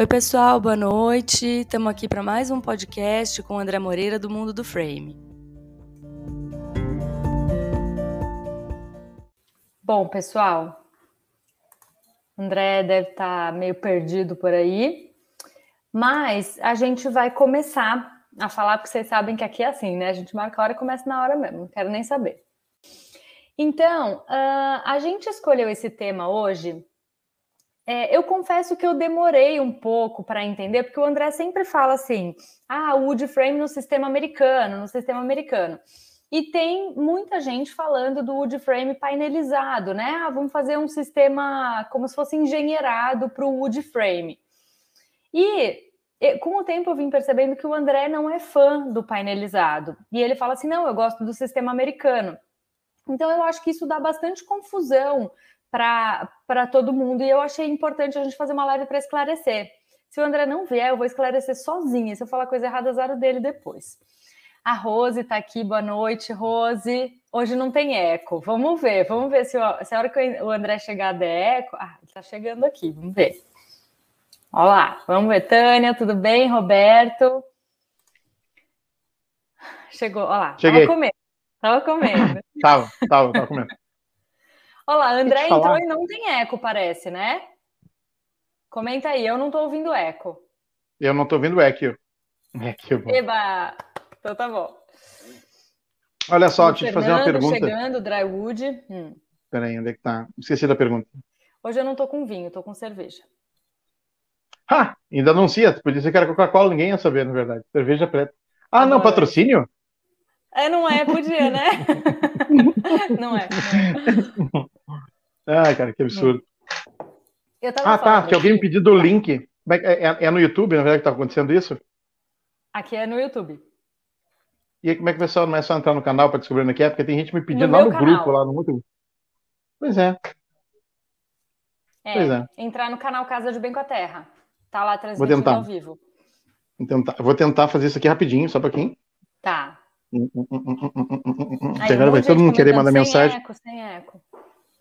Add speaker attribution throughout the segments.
Speaker 1: Oi, pessoal, boa noite. Estamos aqui para mais um podcast com André Moreira do Mundo do Frame.
Speaker 2: Bom, pessoal, André deve estar tá meio perdido por aí, mas a gente vai começar a falar, porque vocês sabem que aqui é assim, né? A gente marca a hora e começa na hora mesmo, não quero nem saber. Então, uh, a gente escolheu esse tema hoje é, eu confesso que eu demorei um pouco para entender, porque o André sempre fala assim: ah, o wood frame no sistema americano, no sistema americano. E tem muita gente falando do wood frame painelizado, né? Ah, vamos fazer um sistema como se fosse engenheirado para o wood frame. E com o tempo eu vim percebendo que o André não é fã do painelizado. E ele fala assim: não, eu gosto do sistema americano. Então eu acho que isso dá bastante confusão para todo mundo. E eu achei importante a gente fazer uma live para esclarecer. Se o André não vier, eu vou esclarecer sozinha. Se eu falar coisa errada, azar dele depois. A Rose está aqui, boa noite, Rose. Hoje não tem eco. Vamos ver, vamos ver se, se a hora que o André chegar der eco. Ah, está chegando aqui, vamos ver. Olá, vamos ver. Tânia, tudo bem? Roberto? Chegou, olha lá. Cheguei. Tava comendo. Tava comendo.
Speaker 3: tava, tava, tava comendo.
Speaker 2: Olá, André entrou e não tem eco, parece, né? Comenta aí, eu não estou ouvindo eco.
Speaker 3: Eu não estou ouvindo eco.
Speaker 2: Eco. Eba! Então tá bom.
Speaker 3: Olha só, deixa eu te fazer uma pergunta.
Speaker 2: chegando, Drywood. Hum.
Speaker 3: Peraí, onde é que tá? Esqueci da pergunta.
Speaker 2: Hoje eu não estou com vinho, estou com cerveja.
Speaker 3: Ah, ainda anuncia. Podia ser que era Coca-Cola, ninguém ia saber, na verdade. Cerveja preta. Ah, não, patrocínio?
Speaker 2: É, não é, podia, né? não é. Não é.
Speaker 3: Ai, cara, que absurdo. ah, tá. Que alguém me pediu o link. É, é, é, é, no YouTube, na verdade, que tá acontecendo isso?
Speaker 2: Aqui é no YouTube.
Speaker 3: E aí, como é que o pessoal não é só entrar no canal para descobrir onde é? Porque tem gente me pedindo no lá no canal. grupo, lá no outro. Pois é.
Speaker 2: É, pois é. Entrar no canal Casa de Bem com a Terra. Tá lá transmitindo
Speaker 3: vou tentar.
Speaker 2: ao vivo.
Speaker 3: Vou tentar, vou tentar fazer isso aqui rapidinho, só para quem.
Speaker 2: Tá.
Speaker 3: Aí, agora vai todo mundo querer mandar sem mensagem.
Speaker 2: Eco, sem eco.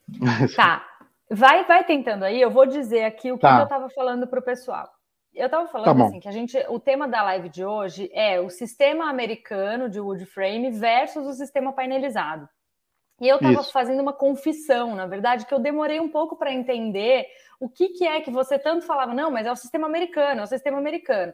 Speaker 2: tá. Vai, vai tentando aí. Eu vou dizer aqui o que, tá. que eu estava falando para o pessoal. Eu estava falando tá assim que a gente, o tema da live de hoje é o sistema americano de wood frame versus o sistema painelizado. E eu estava fazendo uma confissão, na verdade, que eu demorei um pouco para entender o que, que é que você tanto falava, não, mas é o sistema americano, é o sistema americano.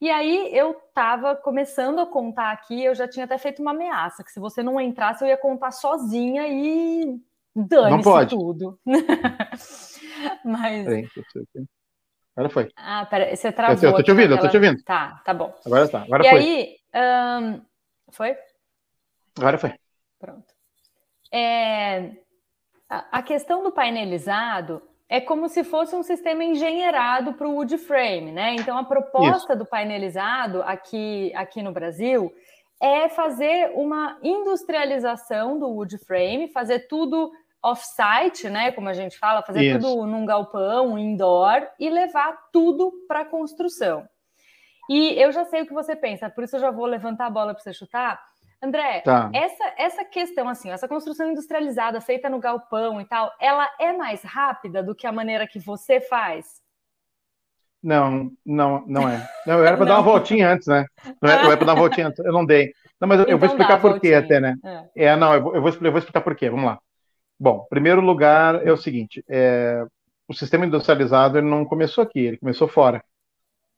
Speaker 2: E aí eu estava começando a contar aqui, eu já tinha até feito uma ameaça, que se você não entrasse, eu ia contar sozinha e dane-se tudo. Mas.
Speaker 3: Agora foi.
Speaker 2: Ah, pera, você travou.
Speaker 3: Eu, eu tô te ouvindo, eu tô te ouvindo.
Speaker 2: Tá, tá bom.
Speaker 3: Agora tá, agora
Speaker 2: e
Speaker 3: foi.
Speaker 2: E aí, um... foi?
Speaker 3: Agora foi.
Speaker 2: Pronto. É... A questão do painelizado é como se fosse um sistema engenheirado para o wood frame, né? Então a proposta Isso. do painelizado aqui, aqui no Brasil é fazer uma industrialização do wood frame, fazer tudo off-site, né? Como a gente fala, fazer Isso. tudo num galpão, indoor e levar tudo para a construção. E eu já sei o que você pensa, por isso eu já vou levantar a bola para você chutar André, tá. essa, essa questão, assim, essa construção industrializada feita no galpão e tal, ela é mais rápida do que a maneira que você faz?
Speaker 3: Não, não, não é. Não, eu era para dar uma voltinha antes, né? Eu era para dar uma voltinha antes, eu não dei. Não, mas eu, então eu vou então explicar por quê até, né? É, é não, eu vou, eu, vou, eu vou explicar por quê, vamos lá. Bom, primeiro lugar é o seguinte, é, o sistema industrializado ele não começou aqui, ele começou fora,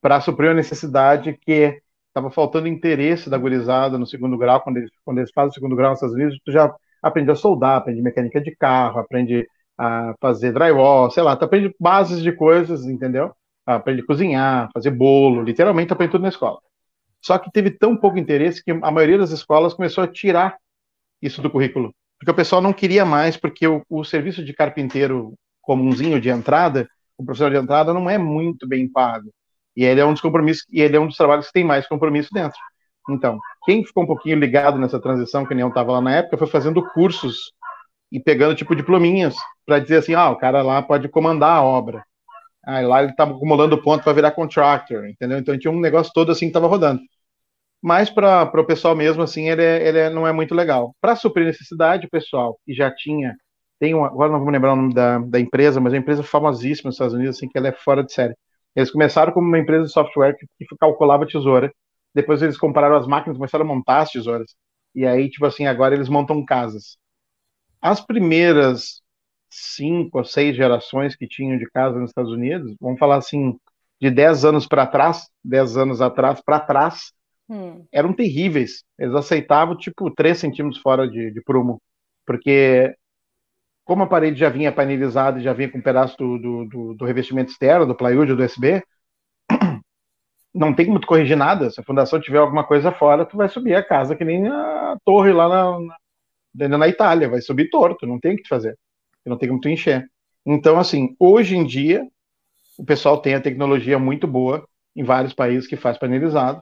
Speaker 3: para suprir a necessidade que estava faltando interesse da gurizada no segundo grau, quando eles, quando eles fazem o segundo grau nos Estados Unidos, tu já aprende a soldar, aprende mecânica de carro, aprende a fazer drywall, sei lá, tu aprende bases de coisas, entendeu? Aprende a cozinhar, fazer bolo, literalmente aprende tudo na escola. Só que teve tão pouco interesse que a maioria das escolas começou a tirar isso do currículo, porque o pessoal não queria mais, porque o, o serviço de carpinteiro comunzinho de entrada, o professor de entrada não é muito bem pago. E ele é um dos compromissos, e ele é um dos trabalhos que tem mais compromisso dentro. Então, quem ficou um pouquinho ligado nessa transição, que nem estava lá na época, foi fazendo cursos e pegando tipo diplominhas para dizer assim, ah, o cara lá pode comandar a obra. Ah, lá ele estava acumulando ponto para virar contractor, entendeu? Então tinha um negócio todo assim que estava rodando. Mas para o pessoal mesmo, assim, ele, é, ele é, não é muito legal. Para suprir necessidade, o pessoal que já tinha, tem uma, agora não vou lembrar o nome da, da empresa, mas é uma empresa famosíssima nos Estados Unidos, assim, que ela é fora de série Eles começaram como uma empresa de software que, que calculava tesoura. Depois eles compraram as máquinas, começaram a montar as tesouras. E aí, tipo assim, agora eles montam casas. As primeiras cinco ou seis gerações que tinham de casa nos Estados Unidos, vamos falar assim, de 10 anos para trás, 10 anos atrás para trás, hum. eram terríveis. Eles aceitavam, tipo, 3 centímetros fora de, de prumo. Porque, como a parede já vinha painelizada e já vinha com um pedaço do, do, do, do revestimento externo, do plywood, do USB, não tem muito corrigir nada. Se a fundação tiver alguma coisa fora, tu vai subir a casa que nem a torre lá na, na, na Itália, vai subir torto, não tem o que fazer. Não tem como tu encher. Então, assim, hoje em dia, o pessoal tem a tecnologia muito boa em vários países que faz painelizado.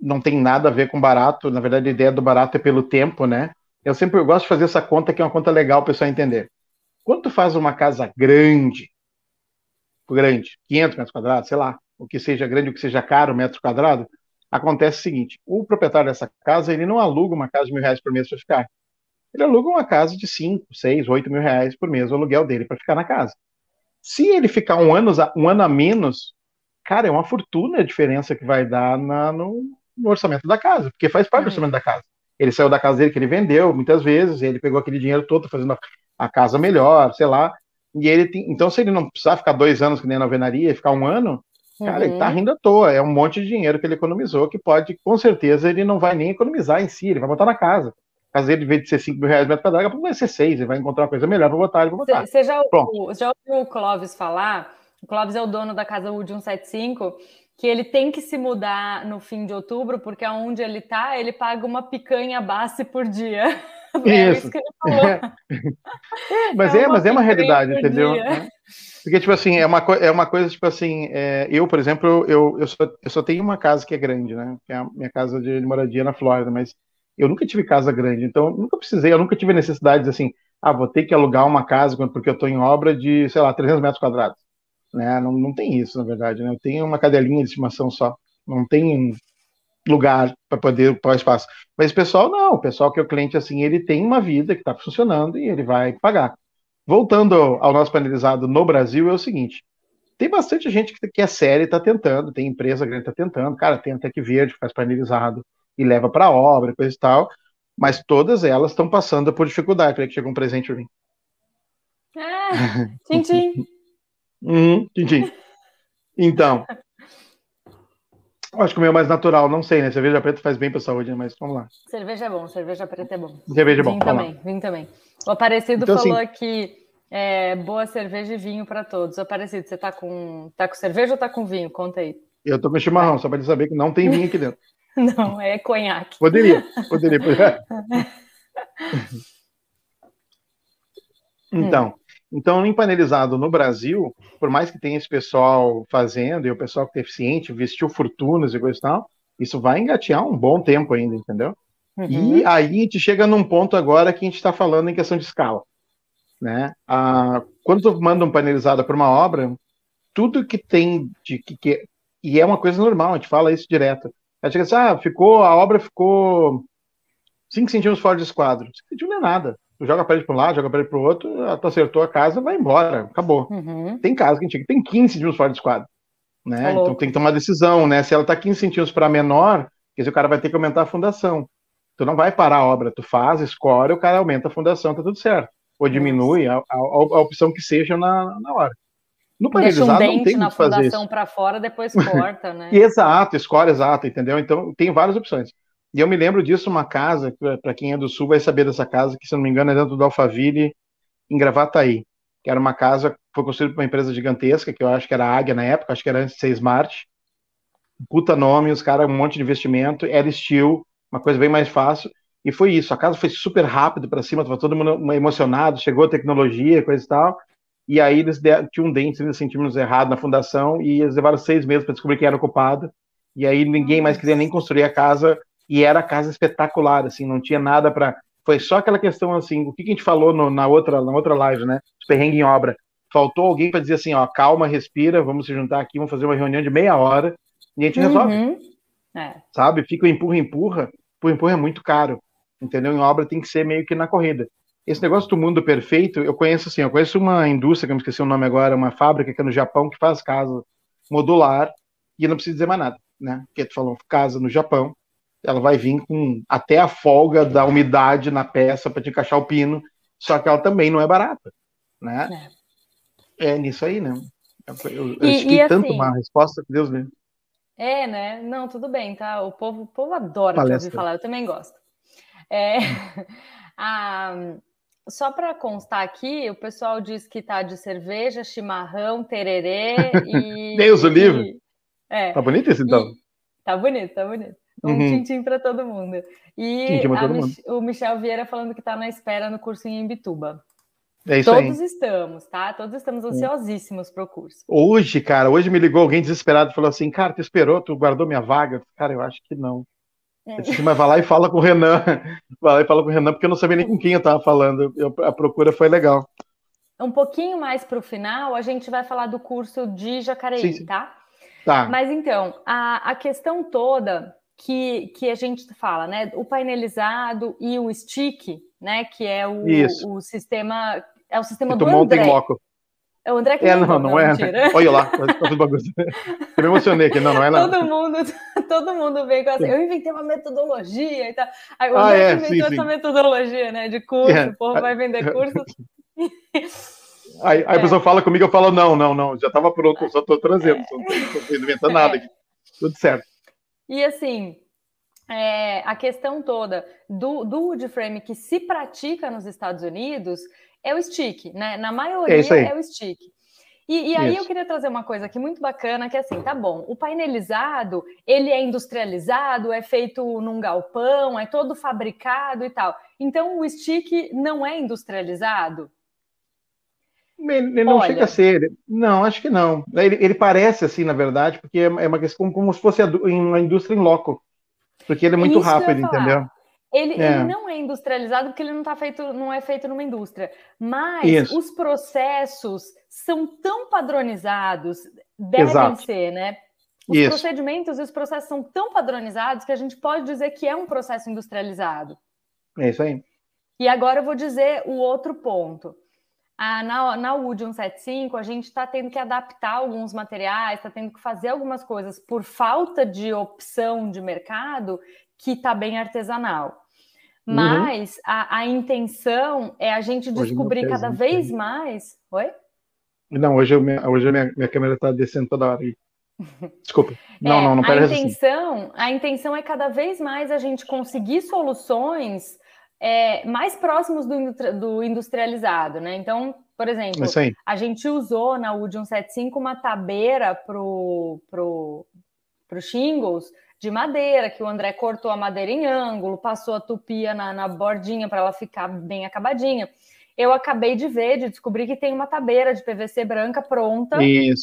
Speaker 3: Não tem nada a ver com barato. Na verdade, a ideia do barato é pelo tempo, né? Eu sempre gosto de fazer essa conta, que é uma conta legal para o pessoal entender. Quando tu faz uma casa grande, grande, 500 metros quadrados, sei lá, o que seja grande, o que seja caro, metro quadrado, acontece o seguinte: o proprietário dessa casa ele não aluga uma casa de mil reais por mês para ficar. Ele aluga uma casa de 5, 6, 8 mil reais por mês, o aluguel dele para ficar na casa. Se ele ficar um ano, um ano a menos, cara, é uma fortuna a diferença que vai dar na, no, no, orçamento da casa, porque faz parte do uhum. orçamento da casa. Ele saiu da casa dele que ele vendeu muitas vezes, ele pegou aquele dinheiro todo fazendo a, casa melhor, sei lá. E ele tem, então, se ele não precisar ficar dois anos que nem na alvenaria, ficar um ano, cara, ele tá uhum. rindo à toa. É um monte de dinheiro que ele economizou, que pode, com certeza, ele não vai nem economizar em si, ele vai botar na casa. A casa dele, em vez de ser 5 mil reais metro quadrado, vai ser 6, ele vai encontrar uma coisa melhor para botar, ele vai botar.
Speaker 2: Você já, já ouviu o Clóvis falar? O Clóvis é o dono da casa Wood 175, que ele tem que se mudar no fim de outubro, porque aonde ele tá, ele paga uma picanha base por dia.
Speaker 3: É isso. que ele falou. É. É, mas é, é mas é uma realidade, entendeu? É. Porque, tipo assim, é uma, é uma coisa, tipo assim, é, eu, por exemplo, eu, eu, só, eu só tenho uma casa que é grande, né? Que é a minha casa de moradia na Flórida, mas eu nunca tive casa grande, então nunca precisei, eu nunca tive necessidade de assim, ah, vou ter que alugar uma casa porque eu estou em obra de, sei lá, 300 metros quadrados. Né? Não, não tem isso, na verdade, né? Eu tenho uma cadelinha de estimação só, não tem lugar para poder ocupar espaço. Mas o pessoal não, o pessoal que é o cliente assim, ele tem uma vida que está funcionando e ele vai pagar. Voltando ao nosso panelizado no Brasil, é o seguinte: tem bastante gente que é séria e está tentando, tem empresa grande que está tentando, cara, tem até que verde, faz panelizado e leva para obra, coisa e tal, mas todas elas estão passando por dificuldade. Peraí que chegou um presente para mim.
Speaker 2: Ah, tchim, tchim.
Speaker 3: uhum, tchim. Então, acho que o meu é mais natural, não sei, né? Cerveja preta faz bem para a saúde, né? mas vamos lá.
Speaker 2: Cerveja é bom, cerveja preta é bom.
Speaker 3: Cerveja é bom.
Speaker 2: Vim também, vim também. O Aparecido então, falou assim, aqui, é, boa cerveja e vinho para todos. O Aparecido, você tá com, tá com cerveja ou tá com vinho? Conta aí.
Speaker 3: Eu tô com chimarrão, só para saber que não tem vinho aqui dentro.
Speaker 2: Não, é conhaque.
Speaker 3: Poderia, poderia. poderia. então, então, empanelizado no Brasil, por mais que tenha esse pessoal fazendo, e o pessoal que é eficiente, vestiu fortunas e coisa e tal, isso vai engatear um bom tempo ainda, entendeu? Uhum. E aí a gente chega num ponto agora que a gente está falando em questão de escala. Né? Ah, quando tu manda um panelizado para uma obra, tudo que tem de que, que, e é uma coisa normal, a gente fala isso direto. Aí chega assim, ah, ficou, a obra ficou 5 centímetros fora de esquadro. 5 centímetros não é nada. Joga a parede para um lado, joga a parede para o outro, tu acertou a casa, vai embora, acabou. Uhum. Tem casa que a gente tem 15 centímetros fora de esquadro. Né? Tá então tem que tomar decisão, né? Se ela está 15 centímetros para menor, quer dizer, o cara vai ter que aumentar a fundação. Tu não vai parar a obra, tu faz, escolhe, o cara aumenta a fundação, tá tudo certo. Ou diminui a, a, a opção que seja na, na hora.
Speaker 2: No Deixa um dente na fundação para fora, depois corta, né?
Speaker 3: exato, escolhe exato, entendeu? Então tem várias opções. E eu me lembro disso, uma casa, para quem é do sul vai saber dessa casa, que se não me engano é dentro do Alphaville, em Gravataí, que era uma casa que foi construída por uma empresa gigantesca, que eu acho que era a Águia na época, acho que era antes de ser Smart. Puta nome, os caras, um monte de investimento, era steel, uma coisa bem mais fácil. E foi isso, a casa foi super rápido para cima, estava todo mundo emocionado, chegou a tecnologia, coisa e tal e aí eles deram, tinham um dente 30 centímetros errado na fundação, e eles levaram seis meses para descobrir quem era o culpado, e aí ninguém mais queria nem construir a casa, e era a casa espetacular, assim, não tinha nada para... Foi só aquela questão, assim, o que, que a gente falou no, na, outra, na outra live, né, os perrengues em obra, faltou alguém para dizer assim, ó, calma, respira, vamos se juntar aqui, vamos fazer uma reunião de meia hora, e a gente resolve. Uhum. É. Sabe? Fica o empurra, empurra, empurra, empurra é muito caro, entendeu? Em obra tem que ser meio que na corrida esse negócio do mundo perfeito, eu conheço assim, eu conheço uma indústria, que eu me esqueci o nome agora, uma fábrica que é no Japão que faz casas modular, e não precisa dizer mais nada, né? Porque tu falou casa no Japão, ela vai vir com até a folga da umidade na peça para te encaixar o pino, só que ela também não é barata, né? É, é nisso aí, né? Eu, eu e, e tanto assim, uma resposta que Deus me.
Speaker 2: É, né? Não, tudo bem, tá? O povo, o povo adora ouvir falar, eu também gosto. É, a, só para constar aqui, o pessoal diz que tá de cerveja, chimarrão, tererê e.
Speaker 3: Deus o livro. É. Tá bonito esse então? E,
Speaker 2: tá bonito, tá bonito. Um uhum. tintim para todo mundo. E todo mundo. o Michel Vieira falando que está na espera no curso em Imbituba.
Speaker 3: É isso
Speaker 2: Todos
Speaker 3: aí.
Speaker 2: estamos, tá? Todos estamos ansiosíssimos para o curso.
Speaker 3: Hoje, cara, hoje me ligou alguém desesperado e falou assim: Cara, tu esperou, tu guardou minha vaga? Cara, eu acho que não. É. Disse, mas vai lá e fala com o Renan. Vai lá e fala com o Renan, porque eu não sabia nem com quem eu estava falando. Eu, a procura foi legal.
Speaker 2: Um pouquinho mais para o final, a gente vai falar do curso de Jacareí, sim, sim. tá?
Speaker 3: Tá.
Speaker 2: Mas então, a, a questão toda que, que a gente fala, né? O painelizado e o stick, né? Que é o, o sistema. É o sistema do André. Em loco. É o André que
Speaker 3: é, não, não, não é. Mentira. Olha lá, tá bagunça. Eu me emocionei aqui, não, não é nada.
Speaker 2: Todo mundo, todo mundo vem com assim, eu inventei uma metodologia e tal. Aí o ah, André é, inventou sim, essa sim. metodologia, né? De curso, é. o povo vai vender curso.
Speaker 3: Aí, aí é. a pessoa fala comigo, eu falo, não, não, não, já estava pronto, eu só estou trazendo, é. não estou inventando nada aqui. Tudo certo.
Speaker 2: E assim, é, a questão toda do, do wood frame que se pratica nos Estados Unidos é o stick, né? Na maioria é, é o stick. E, e aí Isso. eu queria trazer uma coisa aqui muito bacana, que é assim, tá bom, o painelizado, ele é industrializado, é feito num galpão, é todo fabricado e tal. Então o stick não é industrializado?
Speaker 3: Ele não Olha, chega a ser. Não, acho que não. Ele, ele, parece assim, na verdade, porque é, é uma questão como se fosse uma indústria em loco. Porque ele é muito rápido, entendeu?
Speaker 2: Ele, é. ele, não é industrializado porque ele não tá feito, não é feito numa indústria. Mas Isso. os processos são tão padronizados, devem Exato. ser, né? Os Isso. procedimentos e os processos são tão padronizados que a gente pode dizer que é um processo industrializado.
Speaker 3: É isso aí.
Speaker 2: E agora eu vou dizer o outro ponto. Ah, na, na UD 175, a gente está tendo que adaptar alguns materiais, está tendo que fazer algumas coisas por falta de opção de mercado que está bem artesanal. Uhum. Mas uhum. a, a, intenção é a gente descobrir cada vez mais. Oi?
Speaker 3: Não, hoje, eu, hoje a minha, minha câmera está descendo toda hora. Desculpa. Não, é, não, não
Speaker 2: a intenção, assim. a intenção é cada vez mais a gente conseguir soluções é, mais próximos do, do, industrializado, né? Então, por exemplo, a gente usou na UD 175 uma tabeira para o pro, pro shingles de madeira, que o André cortou a madeira em ângulo, passou a tupia na, na bordinha para ela ficar bem acabadinha. Eu acabei de ver, de descobrir que tem uma tabeira de PVC branca pronta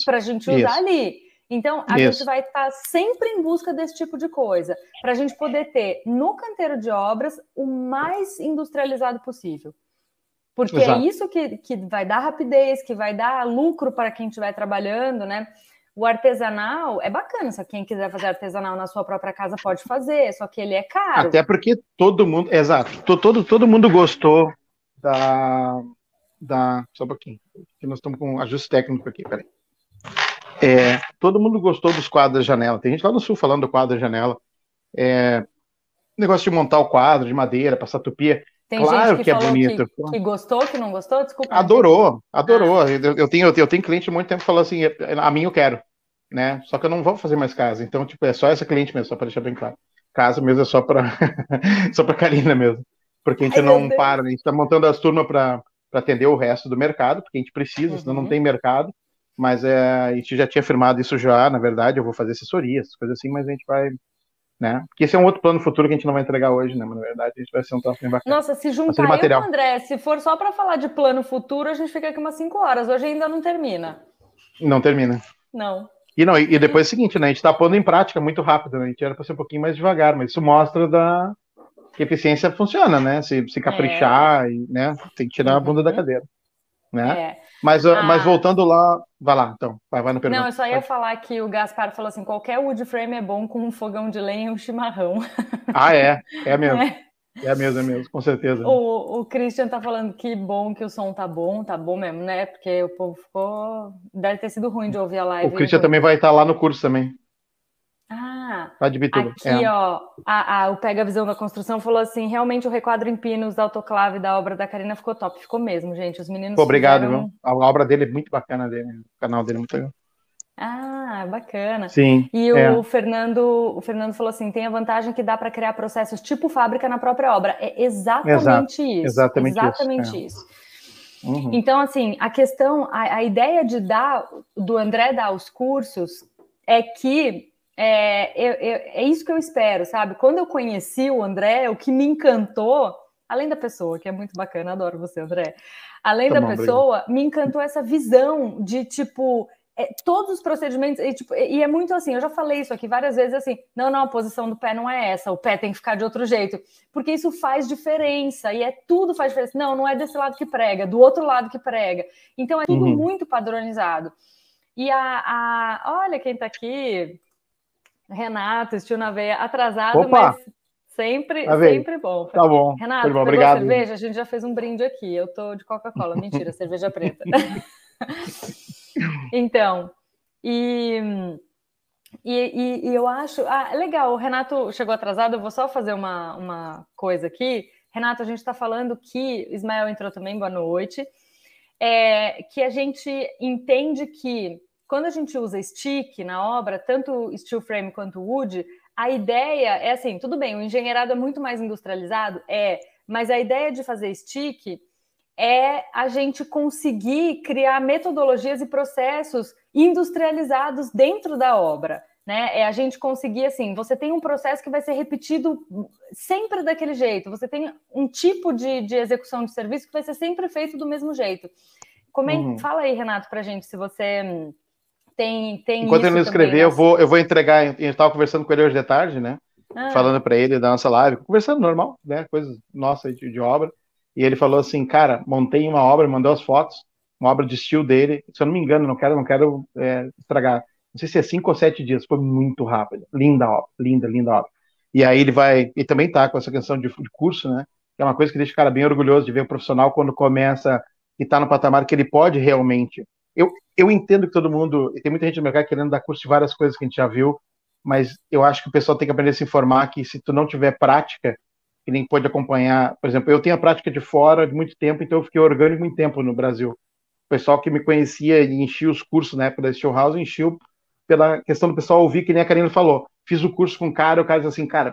Speaker 2: para a gente usar isso. ali. Então, a Isso. gente vai estar sempre em busca desse tipo de coisa, para a gente poder ter no canteiro de obras o mais industrializado possível. Porque é Exato. é isso que, que vai dar rapidez, que vai dar lucro para quem estiver trabalhando, né? O artesanal é bacana, só quem quiser fazer artesanal na sua própria casa pode fazer, só que ele é caro.
Speaker 3: Até porque todo mundo, exato, todo, todo mundo gostou da, da. Só um pouquinho, que nós estamos com um ajuste técnico aqui, peraí. É, todo mundo gostou dos quadros da janela. Tem gente lá no sul falando do quadro da janela. É, negócio de montar o quadro de madeira, passar tupia. Tem claro que, que é bonito.
Speaker 2: Que, que, gostou, que não gostou? Desculpa.
Speaker 3: Adorou, adorou. Ah. Eu, eu, tenho, eu tenho cliente muito tempo falando assim, a mim eu quero, né? Só que eu não vou fazer mais casa. Então, tipo, é só essa cliente mesmo, só para deixar bem claro. Casa mesmo é só para só para Karina mesmo. Porque a gente Ai, não para, né? a gente está montando as turmas para atender o resto do mercado, porque a gente precisa, uhum. senão não uhum. tem mercado mas é, a gente já tinha firmado isso já, na verdade, eu vou fazer assessorias, coisas assim, mas a gente vai, né? Porque esse é um outro plano futuro que a gente não vai entregar hoje, né? Mas na verdade a gente vai ser um troço bem bacana.
Speaker 2: Nossa, se juntar eu material. André, se for só para falar de plano futuro, a gente fica aqui umas 5 horas, hoje ainda não termina.
Speaker 3: Não termina.
Speaker 2: Não.
Speaker 3: E, não, e, depois é o seguinte, né? A gente está pondo em prática muito rápido, né? A gente era para ser um pouquinho mais devagar, mas isso mostra da que eficiência funciona, né? Se, se caprichar, é. e, né? Tem que tirar a bunda da uhum. cadeira. Né? É. Mas, ah, mas voltando lá, vai lá, então, vai, vai no pergunta.
Speaker 2: Não, eu só ia Pode. falar que o Gaspar falou assim: qualquer wood frame é bom com um fogão de lenha e um chimarrão.
Speaker 3: Ah, é, é mesmo. É. É mesmo, é mesmo, com certeza.
Speaker 2: O, o Christian tá falando que bom que o som tá bom, tá bom mesmo, né? Porque o povo ficou. Deve ter sido ruim de ouvir a live.
Speaker 3: O Christian também vai estar lá no curso também.
Speaker 2: Ah,
Speaker 3: tudo.
Speaker 2: aqui, é. ó, a, a, o Pega Visão da Construção falou assim: realmente o requadro em pinos da autoclave da obra da Karina ficou top. Ficou mesmo, gente. Os meninos.
Speaker 3: Pô, obrigado, fizeram... viu? A obra dele é muito bacana dele, o canal dele é muito legal.
Speaker 2: Ah, bacana.
Speaker 3: Sim.
Speaker 2: E é. o Fernando, o Fernando falou assim: tem a vantagem que dá para criar processos tipo fábrica na própria obra. É exatamente Exato. isso.
Speaker 3: Exatamente,
Speaker 2: exatamente
Speaker 3: isso.
Speaker 2: isso. É. Uhum. Então, assim, a questão, a, a, ideia de dar, do André dar os cursos é que é, eu, eu, é isso que eu espero, sabe? Quando eu conheci o André, o que me encantou, além da pessoa, que é muito bacana, adoro você, André. Além tá da bom, pessoa, me encantou essa visão de tipo. É, todos os procedimentos, e, tipo, e, é muito assim, eu já falei isso aqui várias vezes, assim, não, não, a posição do pé não é essa, o pé tem que ficar de outro jeito, porque isso faz diferença, e é tudo faz diferença. Não, não é desse lado que prega, do outro lado que prega. Então é tudo uhum. muito padronizado. E a, a, olha quem tá aqui, Renato, estilo na veia, atrasado, Opa! mas sempre, sempre bom.
Speaker 3: Tá bom.
Speaker 2: Renato,
Speaker 3: bom, obrigado.
Speaker 2: cerveja? A gente já fez um brinde aqui. Eu tô de Coca-Cola, mentira, cerveja preta. então, e, e, e, eu acho. Ah, legal, o Renato chegou atrasado, eu vou só fazer uma, uma coisa aqui. Renato, a gente está falando que. Ismael entrou também, boa noite. É, que a gente entende que quando a gente usa stick na obra, tanto steel frame quanto wood, a ideia é assim, tudo bem, o engenheirado é muito mais industrializado, é, mas a ideia de fazer stick é a gente conseguir criar metodologias e processos industrializados dentro da obra. Né? É a gente conseguir assim, você tem um processo que vai ser repetido sempre daquele jeito, você tem um tipo de, de execução de serviço que vai ser sempre feito do mesmo jeito. Como é, uhum. Fala aí, Renato, para gente, se você tem, tem
Speaker 3: Enquanto ele não escrever, eu vou, eu vou entregar. A gente estava conversando com ele hoje de tarde, né? Ah. Falando para ele da nossa live, conversando normal, né? Coisas nossas de, de, obra. E ele falou assim, cara, montei uma obra, mandou as fotos, uma obra de estilo dele. Se eu não me engano, não quero, não quero é, estragar. Não sei se é cinco ou sete dias, foi muito rápido. Linda obra, linda, linda obra. E aí ele vai, e também tá com essa questão de, de curso, né? Que é uma coisa que deixa o cara bem orgulhoso de ver o profissional quando começa e tá no patamar que ele pode realmente eu, eu entendo que todo mundo, tem muita gente no mercado querendo dar curso de várias coisas que a gente já viu, mas eu acho que o pessoal tem que aprender a se informar que se tu não tiver prática, que nem pode acompanhar, por exemplo, eu tenho a prática de fora de muito tempo, então eu fiquei orgânico muito tempo no Brasil. O pessoal que me conhecia e enchia os cursos na época da Steel House, enchiu pela questão do pessoal ouvir, que nem a Karina falou. Fiz o curso com o cara, o cara diz assim, cara,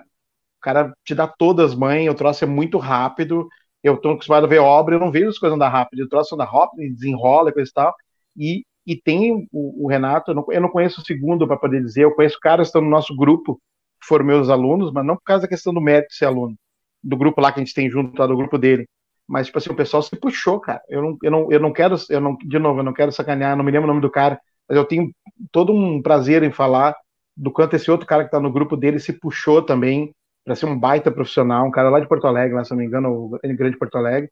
Speaker 3: o cara te dá todas as mães, o troço é muito rápido, eu estou acostumado a ver obra, eu não vejo as coisas andar rápido, o troço anda rápido, desenrola e coisa e tal, e, e tem o, o Renato, eu não, eu não, conheço o segundo para poder dizer, eu conheço caras que estão no nosso grupo, que foram meus alunos, mas não por causa da questão do mérito de ser aluno, do grupo lá que a gente tem junto, lá do grupo dele. Mas, tipo assim, o pessoal se puxou, cara. Eu não, eu não, eu não quero, eu não, de novo, eu não quero sacanear, não me lembro o nome do cara, mas eu tenho todo um prazer em falar do quanto esse outro cara que está no grupo dele se puxou também para ser um baita profissional, um cara lá de Porto Alegre, lá, se não me engano, o grande Porto Alegre.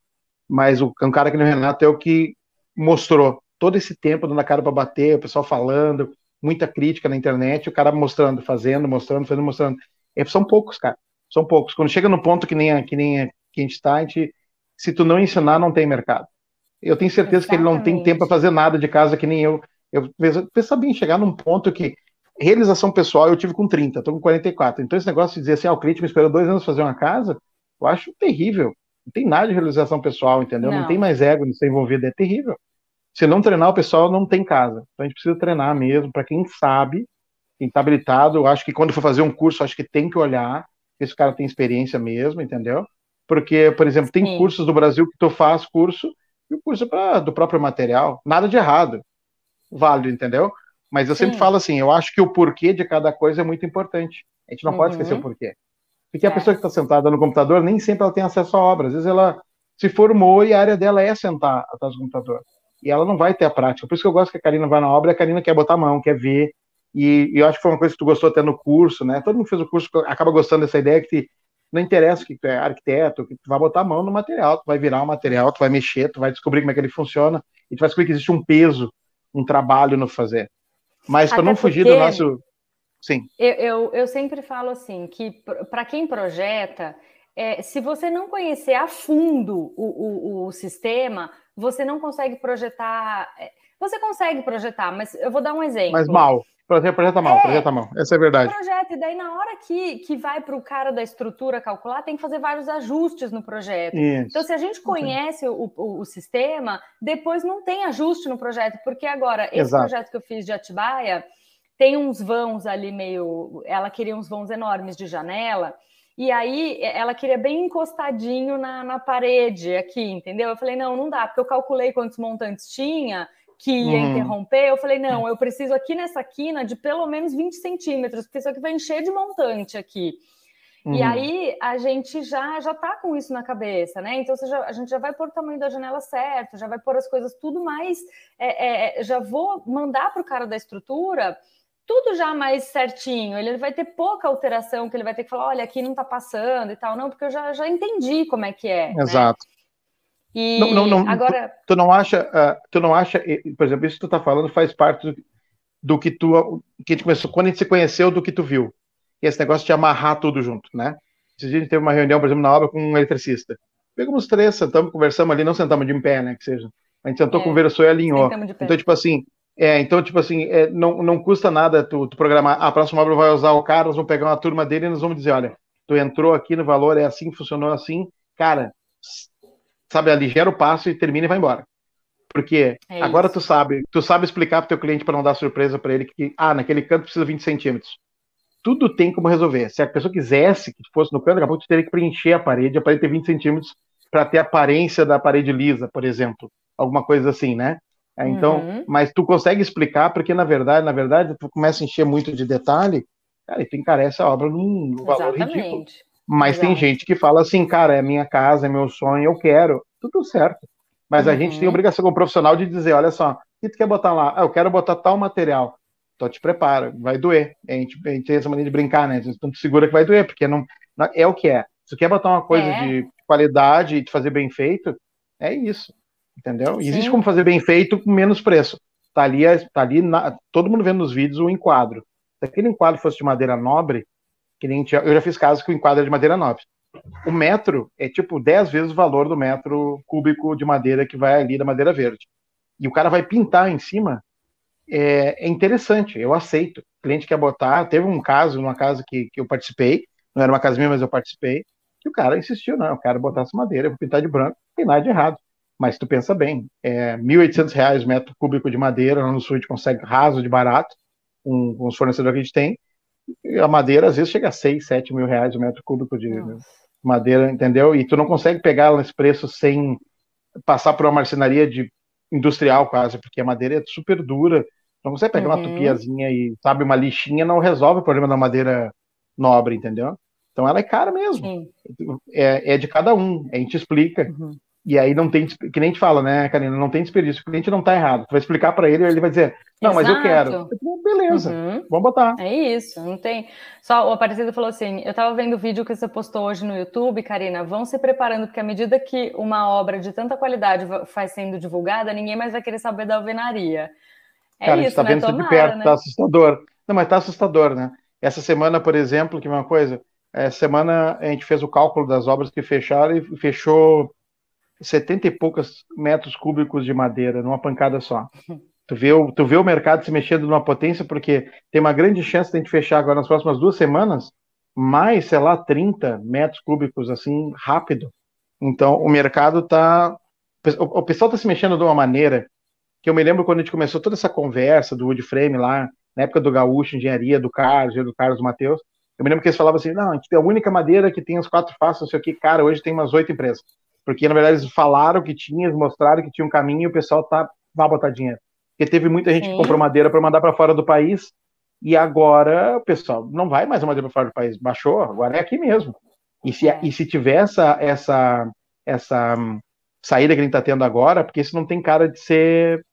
Speaker 3: Mas o, um cara que no Renato é o que mostrou todo esse tempo dando a cara para bater, o pessoal falando, muita crítica na internet, o cara mostrando, fazendo, mostrando, fazendo, mostrando. E são poucos, cara. São poucos. Quando chega no ponto que nem a, que nem a, que a gente está, a gente, se tu não ensinar, não tem mercado. Eu tenho certeza Exatamente. que ele não tem tempo para fazer nada de casa que nem eu. Eu pensa bem, chegar num ponto que realização pessoal eu tive com 30, estou com 44. Então esse negócio de dizer assim, ah, o cliente me esperou dois anos fazer uma casa, eu acho terrível. Não tem nada de realização pessoal, entendeu? Não, não tem mais ego nisso envolvido, é terrível se não treinar, o pessoal não tem casa. Então a gente precisa treinar mesmo, para quem sabe, quem está habilitado, eu acho que quando for fazer um curso, acho que tem que olhar se esse cara tem experiência mesmo, entendeu? Porque, por exemplo, tem Sim. cursos do Brasil que tu faz curso, e o curso é pra, do próprio material, nada de errado, válido, entendeu? Mas eu Sim. sempre falo assim, eu acho que o porquê de cada coisa é muito importante. A gente não uhum. pode esquecer o uhum. porquê. Porque é. a pessoa que está sentada no computador, nem sempre ela tem acesso à obra. Às vezes ela se formou e a área dela é sentar atrás do computador e ela não vai ter a prática. Por isso que eu gosto que a Karina vá na obra, a Karina quer botar a mão, quer ver, e, e, eu acho que foi uma coisa que tu gostou até no curso, né? Todo mundo fez o curso, acaba gostando dessa ideia que não interessa que tu é arquiteto, que tu vai botar a mão no material, tu vai virar o material, tu vai mexer, tu vai descobrir como é que ele funciona, e tu vai descobrir que existe um peso, um trabalho no fazer. Mas para não fugir do nosso... Sim.
Speaker 2: Eu, eu, eu sempre falo assim, que para quem projeta, é, se você não conhecer a fundo o, o, o sistema, você não consegue projetar. É, você consegue projetar, mas eu vou dar um exemplo.
Speaker 3: Mas mal. Projeta mal, é, projeta mal. Essa é a verdade.
Speaker 2: Projeta, e daí na hora que, que vai para o cara da estrutura calcular, tem que fazer vários ajustes no projeto. Isso. Então, se a gente conhece o, o, o, sistema, depois não tem ajuste no projeto, porque agora, esse Exato. projeto que eu fiz de Atibaia tem uns vãos ali meio. Ela queria uns vãos enormes de janela. E aí ela queria bem encostadinho na, na parede aqui, entendeu? Eu falei, não, não dá, porque eu calculei quantos montantes tinha que ia uhum. interromper, eu falei, não, eu preciso aqui nessa quina de pelo menos 20 centímetros, porque isso aqui vai encher de montante aqui. Uhum. E aí a gente já já tá com isso na cabeça, né? Então já, a gente já vai pôr o tamanho da janela certo, já vai pôr as coisas tudo mais. É, é, já vou mandar para o cara da estrutura tudo já mais certinho. Ele vai ter pouca alteração que ele vai ter que falar, olha, aqui não tá passando e tal, não, porque eu já, já entendi como é que é.
Speaker 3: Né? Exato. Né?
Speaker 2: E não, não, não, agora.
Speaker 3: Tu, tu, não acha, uh, tu não acha, por exemplo, isso que tu tá falando faz parte do, do que tu que tu começou, quando a gente se conheceu, do que tu viu. E esse negócio de amarrar tudo junto, né? Dias a gente teve uma reunião, por exemplo, na obra com um eletricista. Pegamos três, sentamos, conversamos ali, não sentamos de em pé, né? Que seja. A gente sentou, é, conversou e alinhou. Então, tipo assim, é, então, tipo assim, é, não, não custa nada tu, tu, programar. A próxima obra vai usar o cara, nós vamos pegar uma turma dele e nós vamos dizer: olha, tu entrou aqui no valor, é assim, funcionou assim. Cara, sabe, ali gera o passo e termina e vai embora. Porque é agora tu sabe, tu sabe explicar para teu cliente para não dar surpresa para ele que, ah, naquele canto precisa 20 centímetros. Tudo tem como resolver. Se a pessoa quisesse que fosse no canto, daqui a pouco tu teria que preencher a parede, a parede ter 20 centímetros para ter a aparência da parede lisa, por exemplo. Alguma coisa assim, né? É, então, uhum. mas tu consegue explicar, porque na verdade, na verdade, tu começa a encher muito de detalhe, cara, e tu encarece a obra num valor Exatamente. ridículo. Mas Exato. tem gente que fala assim, cara, é minha casa, é meu sonho, eu quero. Tudo certo. Mas uhum. a gente tem uhum. obrigação como profissional de dizer, olha só, o que tu quer botar lá? Ah, eu quero botar tal material. Então te prepara, vai doer. A gente, a gente tem essa maneira de brincar, né? Então tu segura que vai doer, porque não, não é o que é. Se tu quer botar uma coisa é. de qualidade e fazer bem feito, é isso. Entendeu? Sim. Existe como fazer bem feito com menos preço. Tá ali, tá ali na, todo mundo vendo nos vídeos o enquadro. Se aquele enquadro fosse de madeira nobre, que nem tinha, eu já fiz casos que o enquadro é de madeira nobre. O metro é tipo 10 vezes o valor do metro cúbico de madeira que vai ali da madeira verde. E o cara vai pintar em cima. É, é interessante, eu aceito. O cliente quer botar. Teve um caso, numa casa que, que eu participei, não era uma casa minha, mas eu participei, que o cara insistiu, não, eu quero botar essa madeira, eu vou pintar de branco, não tem nada de errado. Mas tu pensa bem, é R$ 1.800 metro cúbico de madeira, lá no sul a gente consegue raso de barato, com, com os fornecedores que a gente tem, a madeira às vezes chega a 6, 7 mil reais o metro cúbico de Nossa. madeira, entendeu? E tu não consegue pegar ela nesse preço sem passar por uma marcenaria de industrial quase, porque a madeira é super dura, não consegue pegar uhum. uma tupiazinha e, sabe, uma lixinha não resolve o problema da madeira nobre, entendeu? Então ela é cara mesmo. É, é, de cada um, a gente explica. Uhum. E aí não tem, que nem gente fala, né, Karina, não tem desperdício. O cliente não está errado. Tu vai explicar para ele, ele vai dizer, não, Exato. mas eu quero. Beleza, uhum. vamos botar.
Speaker 2: É isso, não tem. Só o Aparecido falou assim: eu estava vendo o vídeo que você postou hoje no YouTube, Karina. Vão se preparando, porque à medida que uma obra de tanta qualidade vai sendo divulgada, ninguém mais vai querer saber da alvenaria.
Speaker 3: É Cara, isso, a gente tá né? vendo isso de perto, né? tá assustador. Não, mas tá assustador, né? Essa semana, por exemplo, que uma coisa, essa semana a gente fez o cálculo das obras que fecharam e fechou 70 e poucos metros cúbicos de madeira numa pancada só. Tu vê, o, tu vê o mercado se mexendo numa potência, porque tem uma grande chance de a gente fechar agora nas próximas duas semanas mais, sei lá, 30 metros cúbicos, assim, rápido. Então, o mercado está. O, o, pessoal está se mexendo de uma maneira que eu me lembro quando a gente começou toda essa conversa do wood frame lá, na época do Gaúcho, engenharia, do Carlos, do Carlos Matheus. Eu me lembro que eles falavam assim: não, a gente tem a única madeira que tem as quatro faces, não sei o que. Cara, hoje tem umas oito empresas. Porque, na verdade, eles falaram que tinha, eles mostraram que tinha um caminho e o pessoal tá, vai botar dinheiro. Porque teve muita gente Sim. que comprou madeira para mandar para fora do país e agora o pessoal não vai mais a madeira para fora do país. Baixou, agora é aqui mesmo. E se, é. e se tiver essa, essa, essa hum, saída que a gente está tendo agora, porque isso não tem cara de ser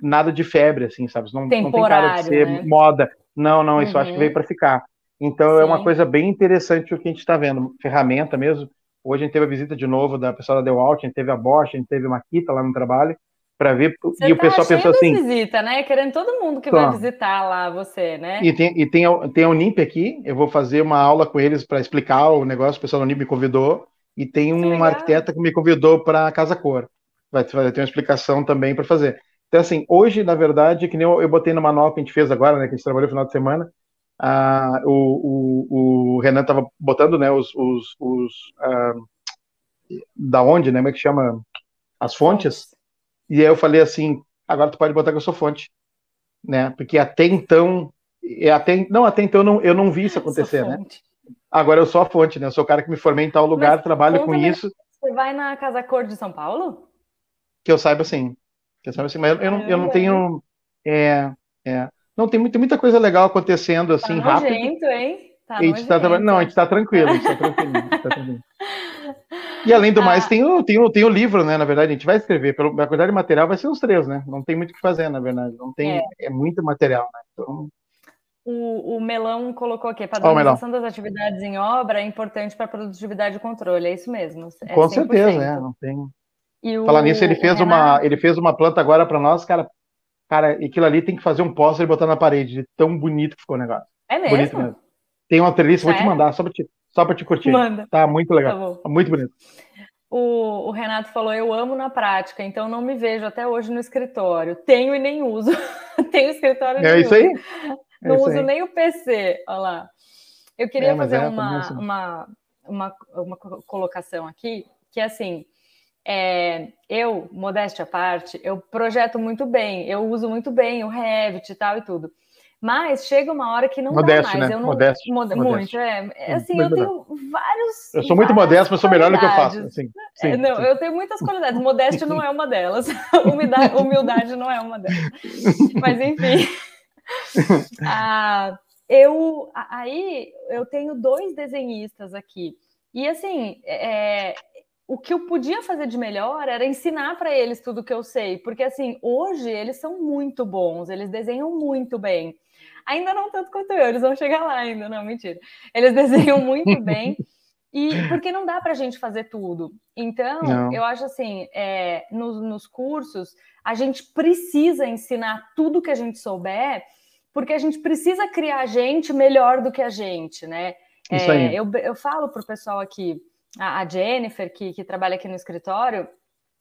Speaker 3: nada de febre, assim, sabe? Não, não tem cara de ser né? moda. Não, não, isso uhum. acho que uhum. veio para ficar. Então Sim. é uma coisa bem interessante o que a gente está vendo. Ferramenta mesmo. Hoje a gente teve a visita de novo da pessoa da Dewalt, a gente teve a Bosch, a gente teve a Makita lá no trabalho, para ver.
Speaker 2: Você e tá o pessoal pensou assim. visita, né? Querendo todo mundo que vai visitar lá você, né?
Speaker 3: E tem, e tem, tem a Unip aqui, eu vou fazer uma aula com eles para explicar o negócio, o pessoal da Unip me convidou, e tem um arquiteta que me convidou para a Casa Cor. Vai ter uma explicação também para fazer. Então, assim, hoje, na verdade, que nem eu, eu botei no manual que a gente fez agora, né? Que a gente trabalhou no final de semana, ah, o, o, o, Renan estava botando, né, os, os, os ah, da onde, né, como é que chama? As fontes. E aí eu falei assim, agora tu pode botar que eu sou fonte, né? Porque até então, até, não, até então eu não, eu não vi isso acontecer, né? Agora eu sou a fonte, né? Eu sou o cara que me formei em tal lugar, Mas, trabalho com isso.
Speaker 2: Você vai na Casa Cor de São Paulo?
Speaker 3: Que eu saiba sim. Que eu saiba sim, mas eu, eu, não, eu não tenho. É, é. Não, tem, tem muita coisa legal acontecendo assim tá rápido.
Speaker 2: Nojento, hein?
Speaker 3: Tá a gente tá, não, a gente tá tranquilo, a gente tá tranquilo. tá tranquilo. E além do ah. mais, tem o, tem, o, tem o livro, né? Na verdade, a gente vai escrever. A quantidade de material vai ser uns três, né? Não tem muito o que fazer, na verdade. Não tem, é, é muito material, né? Então...
Speaker 2: O, o Melão colocou aqui, padronização oh, das atividades em obra é importante para produtividade e controle, é isso mesmo. É
Speaker 3: Com certeza, é, não tem. E Falar nisso, ele fez, Renato... uma, ele fez uma planta agora para nós, cara, cara, aquilo ali tem que fazer um pôster e botar na parede, de tão bonito que ficou o negócio.
Speaker 2: É mesmo? Bonito mesmo.
Speaker 3: Tem uma treliça, vou te mandar, só para te, só te curtir. Manda. Tá muito legal, tá muito bonito.
Speaker 2: O, o, Renato falou: Eu amo na prática, então não me vejo até hoje no escritório. Tenho e nem uso. Tenho escritório
Speaker 3: É isso aí.
Speaker 2: É não isso uso aí. nem o PC. Olha lá. Eu queria é, fazer é, uma, assim. uma, uma, uma colocação aqui, que é assim. É, eu, modéstia à parte, eu projeto muito bem, eu uso muito bem o Revit e tal e tudo. Mas chega uma hora que não
Speaker 3: modesto,
Speaker 2: dá mais.
Speaker 3: Né?
Speaker 2: Eu não,
Speaker 3: modesto,
Speaker 2: mod,
Speaker 3: modesto.
Speaker 2: Muito, é. é assim, eu tenho vários.
Speaker 3: Eu sou muito modesto, mas sou melhor no que eu faço. Assim,
Speaker 2: sim, é, não, sim. eu tenho muitas qualidades. Modéstia não é uma delas. Humildade, humildade não é uma delas. Mas enfim. ah, eu aí eu tenho dois desenhistas aqui. E assim, é, o que eu podia fazer de melhor era ensinar para eles tudo que eu sei, porque assim, hoje eles são muito bons, eles desenham muito bem. Ainda não tanto quanto eu, eles vão chegar lá ainda, não, mentira. Eles desenham muito bem. E porque não dá para a gente fazer tudo. Então, não. eu acho assim, é, nos, nos cursos, a gente precisa ensinar tudo que a gente souber, porque a gente precisa criar gente melhor do que a gente, né? É, eu, eu falo para o pessoal aqui, a, a Jennifer, que, que trabalha aqui no escritório,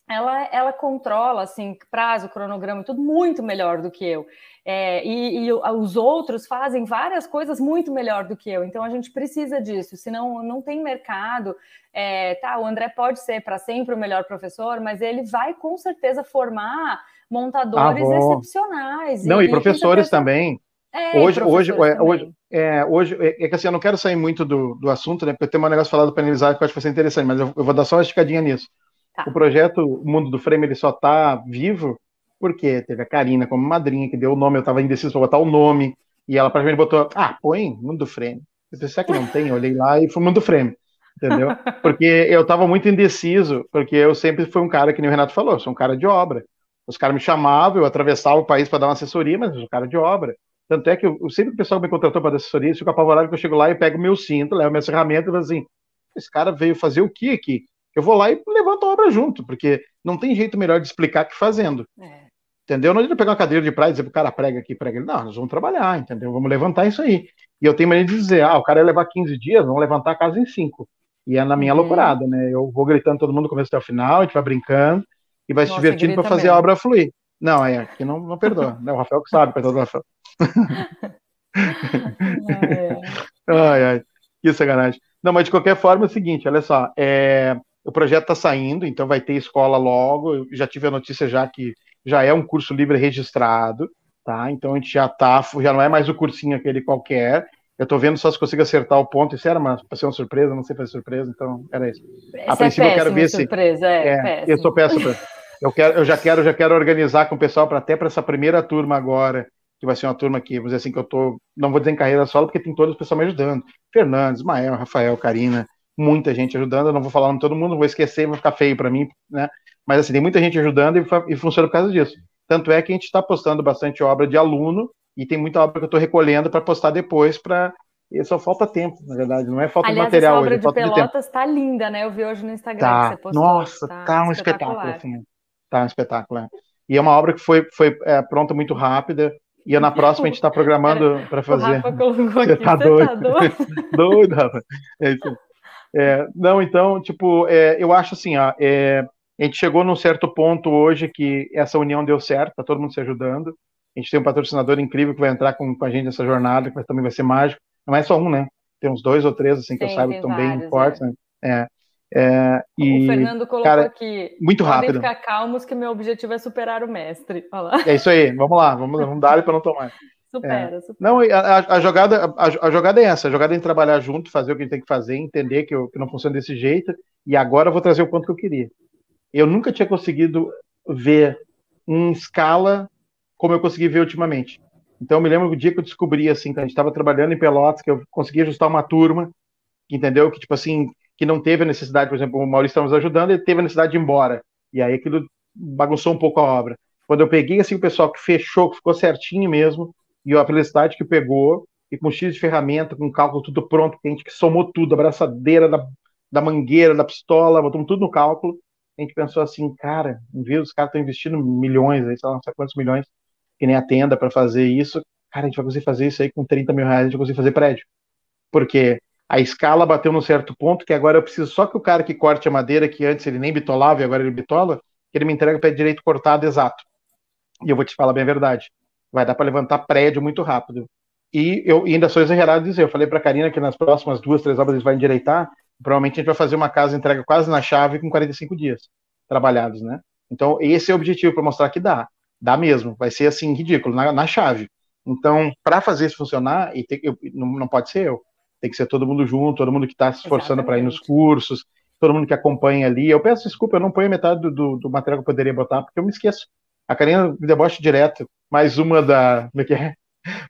Speaker 2: ela, ela controla assim prazo, cronograma, tudo muito melhor do que eu. É, e, e, os outros fazem várias coisas muito melhor do que eu. Então a gente precisa disso, senão não tem mercado. É, tá, o André pode ser para sempre o melhor professor, mas ele vai com certeza formar montadores ah, excepcionais.
Speaker 3: Não, e, e professores também. É, hoje, hoje, é, hoje, é, hoje, é, que assim, eu não quero sair muito do, do assunto, né? Porque tem um negócio falado para analisar que eu acho que vai ser interessante, mas eu, eu vou dar só uma esticadinha nisso. Tá. O projeto Mundo do Frame ele só está vivo porque teve a Karina como madrinha que deu o nome, eu estava indeciso para botar o nome, e ela praticamente botou, ah, põe Mundo do Frame. Eu pensei, será que não tem? Eu olhei lá e foi Mundo do Frame, entendeu? Porque eu estava muito indeciso, porque eu sempre fui um cara, que nem o Renato falou, sou um cara de obra. Os caras me chamavam, eu atravessava o país para dar uma assessoria, mas eu sou um cara de obra. Tanto é que eu, sempre o pessoal me contratou para dar assessoria, fica apavorado que eu chego lá e pego meu cinto, levo minhas ferramentas e falo assim, esse cara veio fazer o que aqui? eu vou lá e levanto a obra junto, porque não tem jeito melhor de explicar que fazendo. É. Entendeu? Não adianta pegar uma cadeira de praia e dizer pro cara prega aqui, prega. Não, nós vamos trabalhar, entendeu? Vamos levantar isso aí. E eu tenho maneira de dizer, ah, o cara ia levar 15 dias, vamos levantar a casa em 5. E é na minha uhum. loucurada, né? Eu vou gritando todo mundo do começo até o final, a gente vai brincando e vai Nossa, se divertindo para fazer mesmo. a obra fluir. Não, é, aqui não, não perdoa. né? O Rafael que sabe, perdoa do Rafael. É. ai, ai, que sacanagem. Não, mas de qualquer forma é o seguinte, olha só, é, o projeto está saindo, então vai ter escola logo. Eu já tive a notícia já que já é um curso livre registrado, tá? Então a gente já tá, já não é mais o cursinho aquele qualquer. Eu estou vendo só se consigo acertar o ponto. Isso era uma, para ser uma surpresa, não sei se surpresa, então era isso.
Speaker 2: a princípio é eu quero ver surpresa, se. É,
Speaker 3: é eu sou péssimo. eu, quero, eu já quero, já quero organizar com o pessoal para até para essa primeira turma agora, que vai ser uma turma que, vamos dizer assim, que eu tô, não vou dizer em carreira solo, porque tem todos os pessoal me ajudando. Fernandes, Mael, Rafael, Karina, muita gente ajudando. Eu não vou falar nome de todo mundo, vou esquecer, vai ficar feio para mim, né? Mas assim, tem muita gente ajudando e, e funciona por causa disso. Tanto é que a gente está postando bastante obra de aluno e tem muita obra que eu estou recolhendo para postar depois para e só falta tempo, na verdade, não é falta
Speaker 2: Aliás,
Speaker 3: de material
Speaker 2: essa obra
Speaker 3: hoje,
Speaker 2: de Pelotas está linda, né? Eu vi hoje no Instagram
Speaker 3: tá.
Speaker 2: que você postou.
Speaker 3: Nossa, tá, tá um espetáculo, assim. Tá um espetáculo, é. E é uma obra que foi, foi é, pronta muito rápida. E na próxima a gente está programando para fazer.
Speaker 2: Colocou você tá doido. Tá doido.
Speaker 3: doido, Rafa. É isso. É, não, então, tipo, é, eu acho assim, ó, é, a gente chegou num certo ponto hoje que essa união deu certo, tá todo mundo se ajudando. A gente tem um patrocinador incrível que vai entrar com, com a gente nessa jornada, que também vai ser mágico. Não é só um, né? Tem uns dois ou três, assim, que eu saiba, que estão bem fortes, é. né? É. E,
Speaker 2: o Fernando colocou cara, aqui.
Speaker 3: Muito rápido.
Speaker 2: ficar calmos que meu objetivo é superar o mestre.
Speaker 3: É isso aí, vamos lá, vamos, vamos dar para não tomar.
Speaker 2: Supera, é. supera.
Speaker 3: Não, a, a jogada, a, a, jogada é essa, a jogada é trabalhar junto, fazer o que a gente tem que fazer, entender que, eu, que não funciona desse jeito, e agora eu vou trazer o ponto que eu queria. Eu nunca tinha conseguido ver em escala como eu consegui ver ultimamente. Então eu me lembro do dia que eu descobri, assim, que a gente estava trabalhando em Pelotas, que eu consegui ajustar uma turma, entendeu? Que, tipo assim, que não teve a necessidade, por exemplo, o Maurício estava nos ajudando, ele teve a necessidade de ir embora. E aí aquilo bagunçou um pouco a obra. Quando eu peguei assim o pessoal que fechou, que ficou certinho mesmo, e a felicidade que pegou, e com X de ferramenta, com cálculo tudo pronto, que a gente somou tudo, a braçadeira da, da mangueira, da pistola, botamos tudo no cálculo, a gente pensou assim, cara, viu, os caras estão investindo milhões, aí, sei lá, não sei quantos milhões, que nem a tenda para fazer isso, cara, a gente vai conseguir fazer isso aí com 30 mil reais, a gente vai conseguir fazer prédio. Porque a escala bateu num certo ponto que agora eu preciso só que o cara que corte a madeira, que antes ele nem bitolava e agora ele bitola, que ele me entrega o pé direito cortado exato. E eu vou te falar bem a verdade. Vai dar para levantar prédio muito rápido. E eu e ainda sou exagerado dizer, eu falei para a Karina que nas próximas duas, três obras eles vai endireitar, provavelmente a gente vai fazer uma casa entrega quase na chave com 45 dias trabalhados, né? Então, esse é o objetivo para mostrar que dá. Dá mesmo. Vai ser assim, ridículo, na, na chave. Então, para fazer isso funcionar, e eu, não, não pode ser eu tem que ser todo mundo junto, todo mundo que está se esforçando para ir nos cursos, todo mundo que acompanha ali. Eu peço desculpa, eu não ponho metade do, do, do material que eu poderia botar, porque eu me esqueço. A Karina me deboche direto. Mais uma da. Como é que é?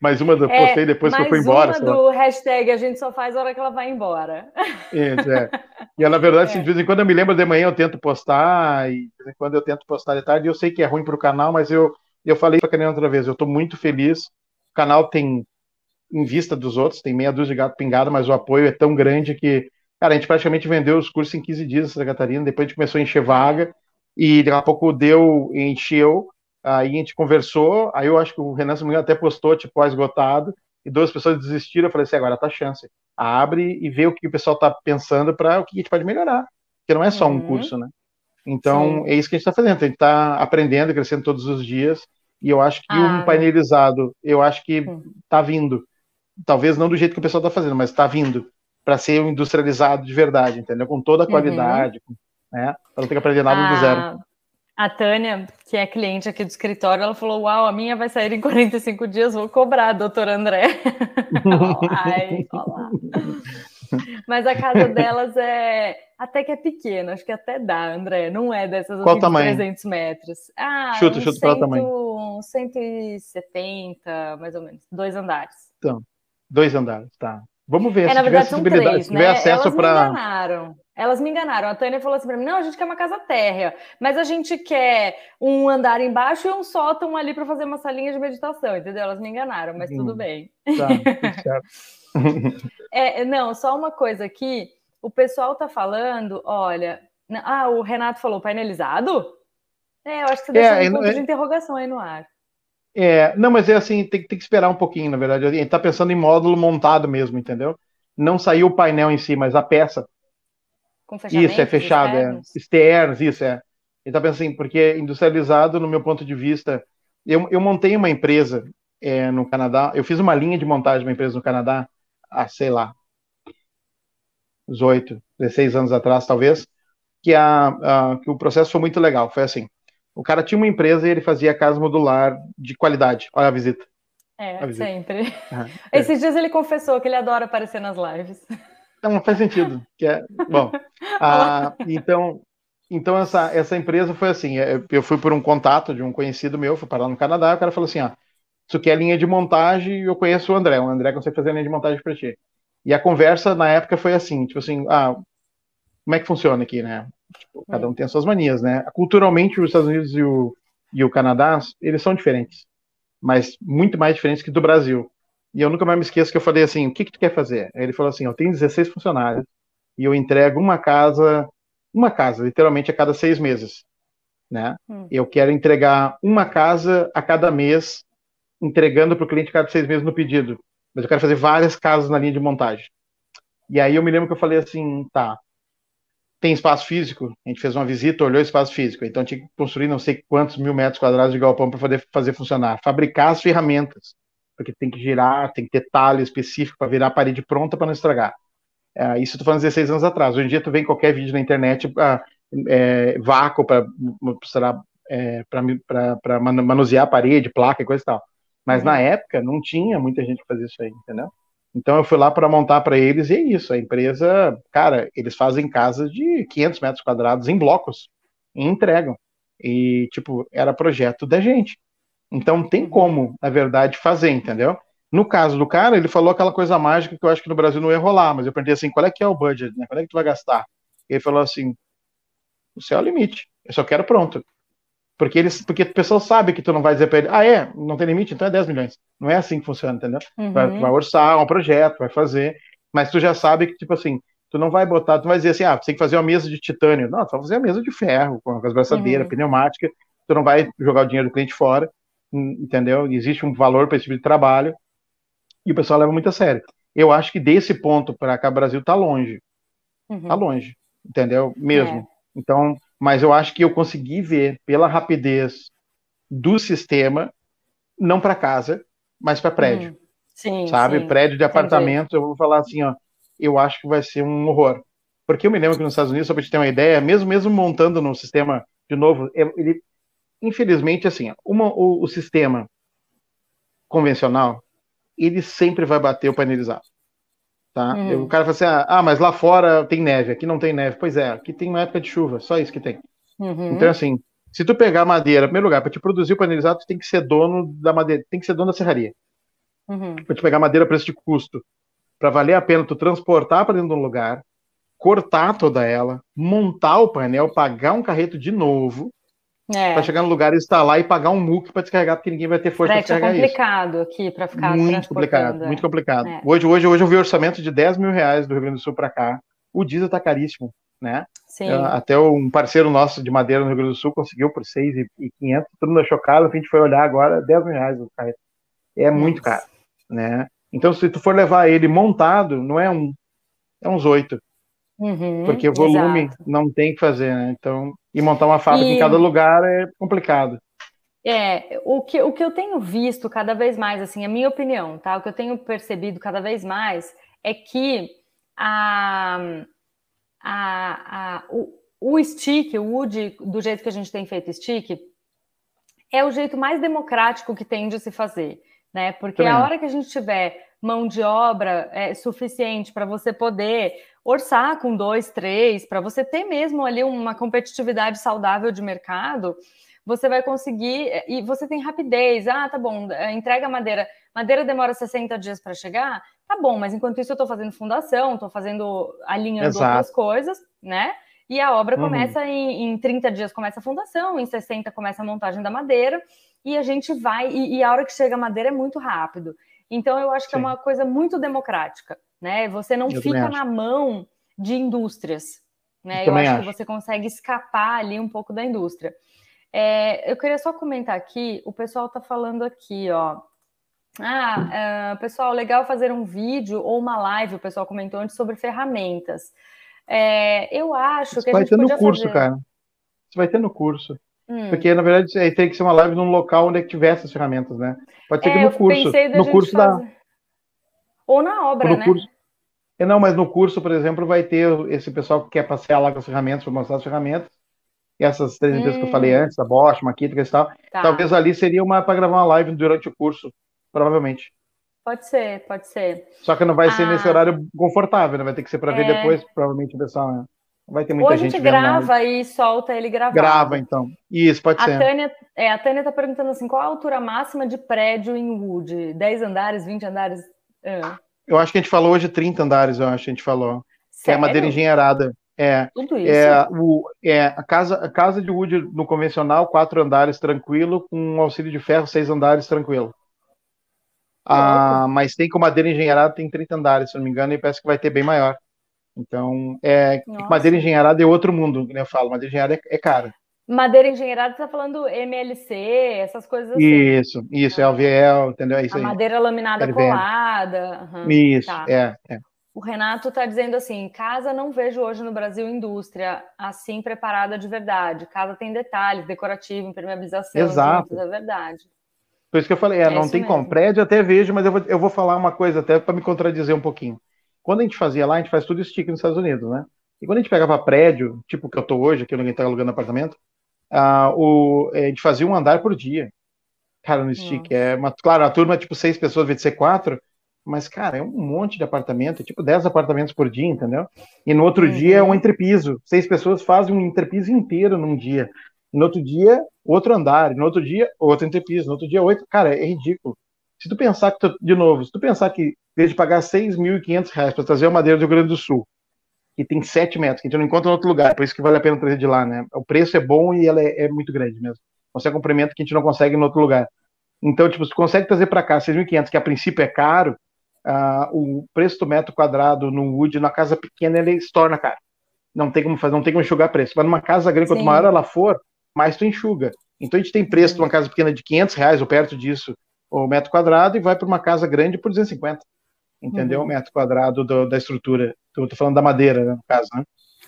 Speaker 3: Mais uma do é, postei depois que eu fui embora.
Speaker 2: Mais uma do hashtag a gente só faz a hora que ela vai embora.
Speaker 3: Isso, é. E na verdade, é. de vez em quando eu me lembro de manhã, eu tento postar, e de vez em quando eu tento postar de tarde, eu sei que é ruim para o canal, mas eu, eu falei para a Karina outra vez, eu estou muito feliz. O canal tem em vista dos outros, tem meia dúzia de gato pingado, mas o apoio é tão grande que, cara, a gente praticamente vendeu os cursos em 15 dias em Santa Catarina, depois a gente começou a encher vaga, e daqui a pouco deu, encheu, aí a gente conversou, aí eu acho que o Renan, se até postou, tipo, esgotado, e duas pessoas desistiram, eu falei assim, agora tá a chance, abre e vê o que o pessoal tá pensando para o que a gente pode melhorar, porque não é só um uhum. curso, né? Então, Sim. é isso que a gente está fazendo, a gente está aprendendo, crescendo todos os dias, e eu acho que ah. um painelizado, eu acho que está vindo talvez não do jeito que o pessoal está fazendo, mas está vindo para ser industrializado de verdade, entendeu? Com toda a uhum. qualidade, uhum. né? Para não ter que aprender nada do zero.
Speaker 2: A Tânia, que é cliente aqui do escritório, ela falou: Uau, a minha vai sair em 45 dias, vou cobrar, doutor André. Ai, Mas a casa delas é até que é pequena, acho que até dá, André. Não é dessas
Speaker 3: Qual assim, tamanho?
Speaker 2: 300 metros. Ah,
Speaker 3: chuta, um chuta qual tamanho?
Speaker 2: 170, mais ou menos, dois andares.
Speaker 3: Então, Dois andares, tá. Vamos ver
Speaker 2: é,
Speaker 3: se
Speaker 2: na verdade, são três, né?
Speaker 3: acesso para.
Speaker 2: Elas me enganaram. Elas me enganaram. A Tânia falou assim para mim: não, a gente quer uma casa térrea, mas a gente quer um andar embaixo e um sótão ali para fazer uma salinha de meditação, entendeu? Elas me enganaram, mas hum, tudo bem.
Speaker 3: Tá, certo.
Speaker 2: é, não, só uma coisa aqui. O pessoal tá falando, olha. Ah, o Renato falou painelizado? É, eu acho que você deixou é, um ponto é... de interrogação aí no ar.
Speaker 3: É, não, mas é assim, tem, tem, que esperar um pouquinho, na verdade. A gente está pensando em módulo montado mesmo, entendeu? Não saiu o painel em si, mas a peça. isso, é fechado, é. externos. é. Externos, isso, é. Ele está pensando assim, porque industrializado, no meu ponto de vista, eu, eu montei uma empresa é, no Canadá, eu fiz uma linha de montagem de uma empresa no Canadá, há, sei lá, 18, 16 anos atrás, talvez, que, a, a, que o processo foi muito legal. Foi assim, o cara tinha uma empresa e ele fazia casa modular de qualidade. Olha a visita.
Speaker 2: É, a visita. sempre. Uhum, Esses dias ele confessou que ele adora aparecer nas lives.
Speaker 3: Não, faz sentido. Que é, bom, ah, então, então essa, essa empresa foi assim, é, eu fui por um contato de um conhecido meu, fui parar no Canadá, o cara falou assim, ó, isso aqui é linha de montagem e eu conheço o André, o André consegue fazer linha de montagem para ti. E a conversa na época foi assim, tipo assim, ah, como é que funciona aqui, né? Tipo, cada um tem as suas manias, né? Culturalmente, os Estados Unidos e o, e o Canadá, eles são diferentes, mas muito mais diferentes que do Brasil. E eu nunca mais me esqueço que eu falei assim, o que que tu quer fazer? Aí ele falou assim, eu tenho 16 funcionários e eu entrego uma casa, uma casa, literalmente a cada seis meses. né? Hum. Eu quero entregar uma casa a cada mês, entregando para o cliente cada seis meses no pedido. Mas eu quero fazer várias casas na linha de montagem. E aí eu me lembro que eu falei assim, tá, tem espaço físico? A gente fez uma visita, olhou o espaço físico. Então tinha que construir não sei quantos mil metros quadrados de galpão para poder fazer funcionar. Fabricar as ferramentas, porque tem que girar, tem que ter talho específico para virar a parede pronta para não estragar. É, isso estou falando 16 anos atrás. Hoje em dia tu vem qualquer vídeo na internet, ah, é, vácuo para é, para manusear a parede, placa e coisa e tal. Mas uhum. na época não tinha muita gente que fazia isso aí, entendeu? Então eu fui lá para montar para eles e é isso. A empresa, cara, eles fazem casas de 500 metros quadrados em blocos e entregam. E, tipo, era projeto da gente. Então tem uhum. como, na verdade, fazer, entendeu? No caso do cara, ele falou aquela coisa mágica que eu acho que no Brasil não ia rolar, mas eu perguntei assim, qual é que é o budget, né? Qual é que tu vai gastar? E ele falou assim, o céu é o limite, eu só quero pronto. Porque eles, porque a pessoa sabe que tu não vai dizer para ele, ah, é, não tem limite, então é 10 milhões. Não é assim que funciona, entendeu? Uhum. Vai, vai orçar um projeto, vai fazer, mas tu já sabe que, tipo assim, tu não vai botar, tu vai dizer assim, ah, você tem que fazer uma mesa de titânio. Não, tu vai fazer a mesa de ferro, com as braçadeiras, uhum. pneumática, tu não vai jogar o dinheiro do cliente fora, entendeu? Existe um valor para esse tipo de trabalho, e o pessoal leva muito a sério. Eu acho que desse ponto para cá, o Brasil tá longe. Uhum. Tá longe, entendeu? Mesmo. É. Então, mas eu acho que eu consegui ver pela rapidez do sistema, não para casa, mas para prédio. Hum, sim, sabe? Sim, prédio de apartamento, eu vou falar assim, ó, eu acho que vai ser um horror. Porque eu me lembro que nos Estados Unidos, só para te ter uma ideia, mesmo mesmo montando no sistema de novo, é, ele infelizmente assim, uma, o, o sistema convencional, ele sempre vai bater o painelizado. Tá? Hum. O cara fala assim: ah, ah, mas lá fora tem neve, aqui não tem neve. Pois é, aqui tem uma época de chuva, só isso que tem. Uhum. Então, assim, se tu pegar madeira, em primeiro lugar, para te produzir o panelizado, tu tem que ser dono da madeira, tem que ser dono da serraria. Uhum. Para te pegar madeira a preço de custo. Para valer a pena tu transportar para dentro de um lugar, cortar toda ela, montar o painel, pagar um carreto de novo, é. Para chegar no lugar, instalar e pagar um MOOC para descarregar, porque ninguém vai ter força para é descarregar
Speaker 2: isso. É complicado isso. aqui para ficar
Speaker 3: Muito complicado, muito complicado. É. Hoje, hoje, hoje eu vi orçamento de 10 mil reais do Rio Grande do Sul para cá. O diesel está caríssimo, né? Sim. Até um parceiro nosso de madeira no Rio Grande do Sul conseguiu por 6,500. Todo mundo achou caro, a gente foi olhar agora, 10 mil reais o carreto. É Nossa. muito caro, né? Então, se tu for levar ele montado, não é um, é uns oito. Uhum, porque o volume exato. não tem que fazer, né? Então, e montar uma fábrica e... em cada lugar é complicado.
Speaker 2: É, o que, o que eu tenho visto cada vez mais, assim, a minha opinião, tá? O que eu tenho percebido cada vez mais é que a, a, a, o, o stick, o wood, do jeito que a gente tem feito stick, é o jeito mais democrático que tem de se fazer, né? Porque Também. a hora que a gente tiver mão de obra é, suficiente para você poder orçar com dois, três, para você ter mesmo ali uma competitividade saudável de mercado, você vai conseguir, e você tem rapidez, ah, tá bom, é, entrega madeira, madeira demora 60 dias para chegar, tá bom, mas enquanto isso eu estou fazendo fundação, estou fazendo, alinhando Exato. outras coisas, né? E a obra uhum. começa em, em 30 dias começa a fundação, em 60 começa a montagem da madeira, e a gente vai, e, e a hora que chega a madeira é muito rápido. Então eu acho que é Sim. é uma coisa muito democrática né? Você não eu fica na mão de indústrias, né? Eu, eu acho, acho, que você consegue escapar ali um pouco da indústria. É, eu queria só comentar aqui, o pessoal está falando aqui, ó. Ah, uh, pessoal, legal fazer um vídeo ou uma live, o pessoal comentou antes sobre ferramentas. É, eu acho Isso que a
Speaker 3: vai
Speaker 2: gente ter
Speaker 3: no curso,
Speaker 2: fazer...
Speaker 3: cara. Isso vai ter no curso. Hum. Porque, na verdade, tem que ser uma live num local onde é tiver essas ferramentas, né? Pode ser é, que no curso. No curso fazer... da
Speaker 2: ou na obra, né?
Speaker 3: Curso... É, não, mas no curso, por exemplo, vai ter esse pessoal que quer passear lá com as ferramentas, para mostrar as ferramentas. E essas três empresas hum. que eu falei hum. antes, a Bosch, Maquita e tal. Tá. Talvez ali seria uma para gravar uma live durante o curso, provavelmente.
Speaker 2: Pode ser, pode ser.
Speaker 3: Só que não vai ah. ser nesse horário confortável, né? Vai ter que ser para ver é. depois, provavelmente, o pessoal. Né? Vai ter muita Ou a gente,
Speaker 2: gente grava e solta ele gravado.
Speaker 3: Grava, então. Isso, pode
Speaker 2: a
Speaker 3: ser.
Speaker 2: Tânia, é, a Tânia tá perguntando assim, qual a altura máxima de prédio em Wood? 10 andares, 20 andares?
Speaker 3: É. Eu acho que a gente falou hoje 30 andares, eu acho que a gente falou. Sério? Que é madeira engenheirada. É,
Speaker 2: Tudo isso?
Speaker 3: É, o, é a, casa, a casa de wood no convencional, quatro andares tranquilo, com auxílio de ferro, seis andares tranquilo. Ah, mas tem com madeira engenheirada, tem 30 andares, se não me engano, e parece que vai ter bem maior. Então, é, madeira engenheirada é outro mundo, que eu falo, madeira engenheirada é, é cara.
Speaker 2: Madeira engenheirada, você está falando MLC, essas coisas assim.
Speaker 3: Isso, isso, é LVL, entendeu? É isso
Speaker 2: a
Speaker 3: aí.
Speaker 2: madeira laminada LVL. colada.
Speaker 3: Uhum, isso, tá. é, é.
Speaker 2: O Renato está dizendo assim: casa não vejo hoje no Brasil indústria assim preparada de verdade. Casa tem detalhes, decorativo, impermeabilização,
Speaker 3: Exato.
Speaker 2: é verdade.
Speaker 3: Por isso que eu falei, é, é não tem mesmo. como. Prédio até vejo, mas eu vou, eu vou falar uma coisa até para me contradizer um pouquinho. Quando a gente fazia lá, a gente faz tudo stick nos Estados Unidos, né? E quando a gente pegava prédio, tipo que eu tô hoje, que ninguém tá alugando apartamento, uh, o, a gente fazia um andar por dia. Cara, no stick. É uma, claro, a turma é tipo seis pessoas, vai ser quatro, mas, cara, é um monte de apartamento, é tipo dez apartamentos por dia, entendeu? E no outro uhum. dia é um entrepiso. Seis pessoas fazem um entrepiso inteiro num dia. No outro dia, outro andar. No outro dia, outro entrepiso. No outro dia, oito. Cara, é ridículo. Se tu pensar que, tu, de novo, se tu pensar que, desde pagar 6.500 reais para trazer a madeira do Rio Grande do Sul, que tem 7 metros, que a gente não encontra em outro lugar, por isso que vale a pena trazer de lá, né? O preço é bom e ela é, é muito grande mesmo. Consegue um comprimento que a gente não consegue em outro lugar. Então, tipo, se tu consegue trazer para cá 6.500, que a princípio é caro, uh, o preço do metro quadrado no wood, na casa pequena, ele se torna caro. Não tem como fazer, não tem como enxugar preço. Mas numa casa grande, Sim. quanto maior ela for, mais tu enxuga. Então a gente tem preço de uma casa pequena de 500 reais ou perto disso, o metro quadrado, e vai para uma casa grande por 250 entendeu? Uhum. O metro quadrado do, da estrutura. Tô, falando da madeira, né, no caso, né?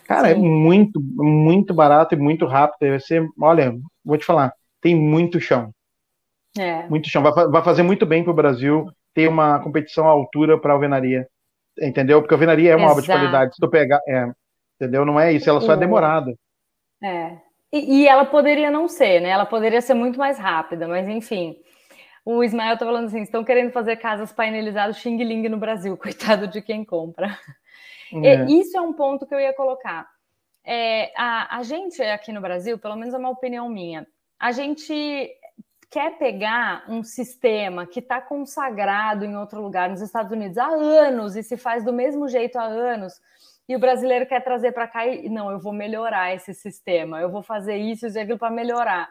Speaker 3: Cara, é Sim. é muito, muito barato e muito rápido. Vai ser, olha, vou te falar, tem muito chão.
Speaker 2: É.
Speaker 3: Muito chão. Vai, vai fazer muito bem para o Brasil ter uma competição à altura para a alvenaria. Entendeu? Porque a alvenaria é uma Exato. obra de qualidade. Se tu pegar. É, entendeu? Não é isso, ela só é demorada.
Speaker 2: É. E, e ela poderia não ser, né? Ela poderia ser muito mais rápida, mas enfim. O Ismael tá falando assim: estão querendo fazer casas painelizadas Xing Ling no Brasil, coitado de quem compra. É. isso é um ponto que eu ia colocar. É, a, a gente aqui no Brasil, pelo menos é uma opinião minha, a gente quer pegar um sistema que está consagrado em outro lugar, nos Estados Unidos, há anos e se faz do mesmo jeito há anos, e o brasileiro quer trazer para cá e não, eu vou melhorar esse sistema, eu vou fazer isso e aquilo para melhorar.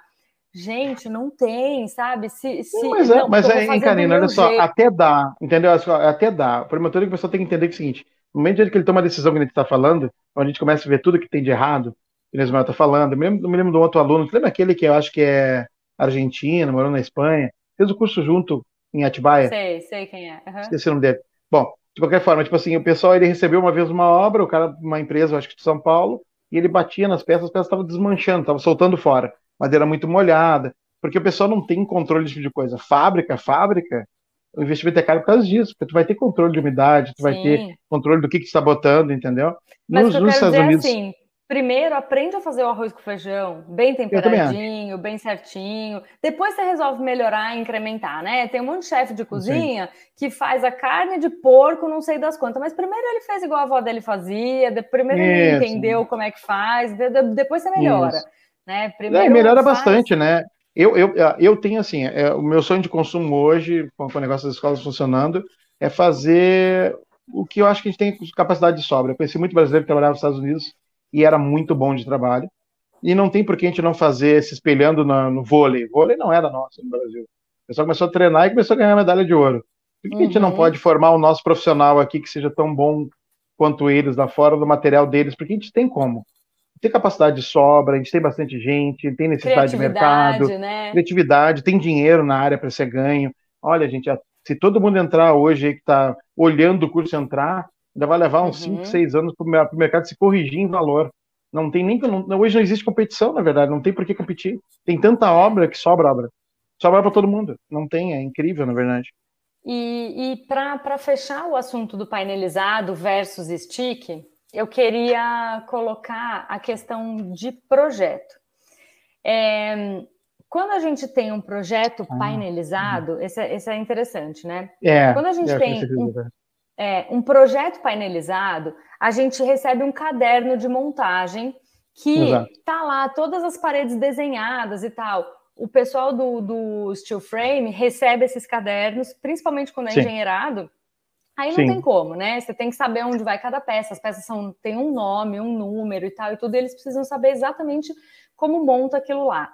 Speaker 2: Gente, não tem, sabe? Se, se,
Speaker 3: mas é, não, mas é, hein, Karina, olha só, jeito. até dá, entendeu? Até dá. O problema todo é que o pessoal tem que entender que é o seguinte: no momento que ele toma a decisão que a gente está falando, onde a gente começa a ver tudo que tem de errado, que o Ismael está falando, eu me, lembro, me lembro de um outro aluno, lembra aquele que eu acho que é argentino, morou na Espanha, fez o curso junto em Atibaia?
Speaker 2: Sei, sei quem é. Uhum.
Speaker 3: Esqueci o nome dele. Bom, de qualquer forma, tipo assim, o pessoal ele recebeu uma vez uma obra, o cara, uma empresa, acho que de São Paulo, e ele batia nas peças, as peças estavam desmanchando, estavam soltando fora. Madeira muito molhada porque o pessoal não tem controle desse tipo de coisa. Fábrica, fábrica, o investimento é caro por causa disso, porque tu vai ter controle de umidade, tu Sim. vai ter controle do que, que está botando, entendeu?
Speaker 2: Mas nos, que eu nos Estados Unidos. Assim, primeiro, aprende a fazer o arroz com feijão, bem temperadinho, bem certinho. Depois você resolve melhorar e incrementar, né? Tem um monte de chefe de cozinha Sim. que faz a carne de porco, não sei das quantas, mas primeiro ele fez igual a avó dele fazia, primeiro ele entendeu como é que faz, depois você melhora. Né?
Speaker 3: Primeiro é, melhora faz... bastante, né? Eu, eu, eu tenho assim, é, o meu sonho de consumo hoje, com, com o negócio das escolas funcionando, é fazer o que eu acho que a gente tem capacidade de sobra. Eu conheci muito brasileiro que trabalhava nos Estados Unidos e era muito bom de trabalho. E não tem por que a gente não fazer se espelhando no, no vôlei. Vôlei não era nosso no Brasil. O pessoal começou a treinar e começou a ganhar medalha de ouro. Por que uhum. a gente não uhum. pode formar o nosso profissional aqui que seja tão bom quanto eles lá fora, do material deles? Porque a gente tem como tem capacidade de sobra, a gente tem bastante gente, tem necessidade de mercado, né? criatividade, tem dinheiro na área para ser ganho. Olha, gente, se todo mundo entrar hoje que está olhando o curso entrar, ainda vai levar uns 5, uhum. 6 anos para o mercado se corrigir em valor. Não tem nem. Não, hoje não existe competição, na verdade, não tem por que competir. Tem tanta obra que sobra obra. Sobra para todo mundo. Não tem, é incrível, na verdade.
Speaker 2: E, e para fechar o assunto do painelizado versus stick, eu queria colocar a questão de projeto. É, quando a gente tem um projeto ah, painelizado, esse, é, esse, é interessante, né?
Speaker 3: É,
Speaker 2: quando a gente tem um, é, um projeto painelizado, a gente recebe um caderno de montagem que está lá, todas as paredes desenhadas e tal. O pessoal do, do Steel Frame recebe esses cadernos, principalmente quando é Sim. engenheirado, Aí não Sim. tem como, né? Você tem que saber onde vai cada peça. As peças são, têm um nome, um número e tal, e tudo. E eles precisam saber exatamente como monta aquilo lá.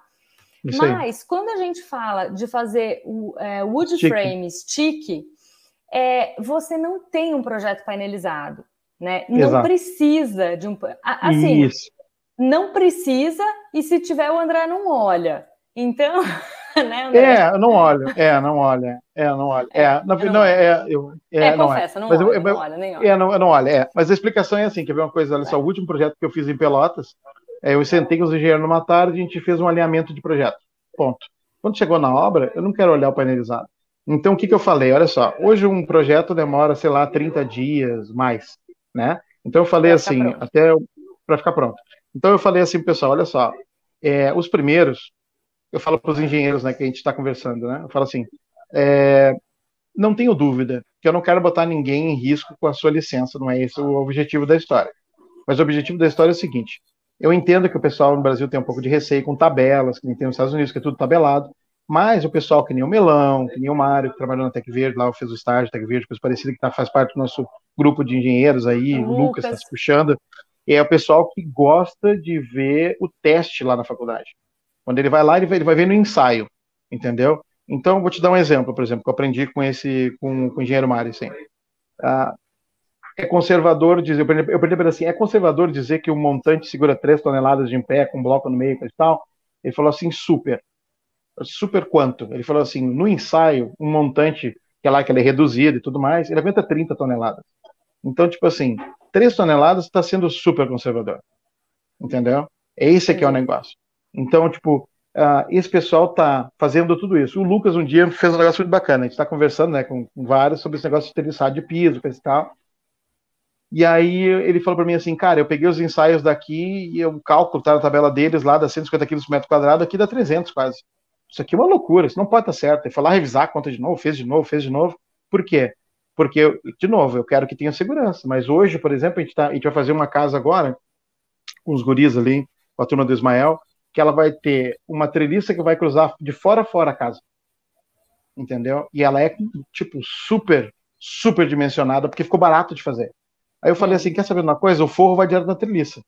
Speaker 2: Isso Mas aí. quando a gente fala de fazer o é, wood stick. frame stick, é, você não tem um projeto painelizado, né? Não Exato. precisa de um. Assim, Isso. não precisa e se tiver o André não olha. Então,
Speaker 3: né, André? É, não olho. É, não olha. É, não olha. É, é não, não, é, é, eu, é,
Speaker 2: é, não confessa, não, mas eu, não olha, nem.
Speaker 3: É, não, não olha, é. Mas a explicação é assim, quer ver uma coisa? Olha só, o último projeto que eu fiz em Pelotas, é, eu sentei com os engenheiros numa tarde e a gente fez um alinhamento de projeto. Ponto. Quando chegou na obra, eu não quero olhar o painelizado. Então, o que, que eu falei? Olha só, hoje um projeto demora, sei lá, 30 dias, mais, né? Então, eu falei assim, até para ficar pronto. Então, eu falei assim, pessoal, olha só, é, os primeiros, eu falo para os engenheiros, né, que a gente está conversando, né? Eu falo assim, é, não tenho dúvida que eu não quero botar ninguém em risco com a sua licença, não é esse o objetivo da história. Mas o objetivo da história é o seguinte: eu entendo que o pessoal no Brasil tem um pouco de receio com tabelas, que nem tem nos Estados Unidos, que é tudo tabelado, mas o pessoal que nem o Melão, que nem o Mário, que trabalhou na Tec Verde, lá fez o estágio Tec Verde, coisa parecida, que tá, faz parte do nosso grupo de engenheiros aí, o Lucas está se puxando, é o pessoal que gosta de ver o teste lá na faculdade. Quando ele vai lá, ele vai, ele vai ver no ensaio, entendeu? Então, vou te dar um exemplo, por exemplo, que eu aprendi com esse, com, com o engenheiro Mário, assim. Ah, é conservador dizer, eu aprendi assim, é conservador dizer que o montante segura 3 toneladas de em pé, com um bloco no meio e tal? Ele falou assim, super. Super quanto? Ele falou assim, no ensaio, um montante, que é lá que ele é reduzido e tudo mais, ele aguenta 30 toneladas. Então, tipo assim, 3 toneladas está sendo super conservador. Entendeu? É esse que é o negócio. Então, tipo, uh, esse pessoal tá fazendo tudo isso. O Lucas um dia fez um negócio muito bacana. A gente está conversando né, com, com vários sobre esse negócio de terçado de piso, e tal. E aí ele falou para mim assim, cara, eu peguei os ensaios daqui e o cálculo tá na tabela deles lá, dá 150 quilos por metro quadrado, aqui dá 300 quase. Isso aqui é uma loucura, isso não pode estar certo. Ele foi lá revisar a conta de novo, fez de novo, fez de novo. Por quê? Porque, de novo, eu quero que tenha segurança. Mas hoje, por exemplo, a gente, tá, a gente vai fazer uma casa agora, com os guris ali, com a turma do Ismael, que ela vai ter uma treliça que vai cruzar de fora a fora a casa. Entendeu? E ela é, tipo, super, super dimensionada, porque ficou barato de fazer. Aí eu falei assim: quer saber uma coisa? O forro vai direto na treliça.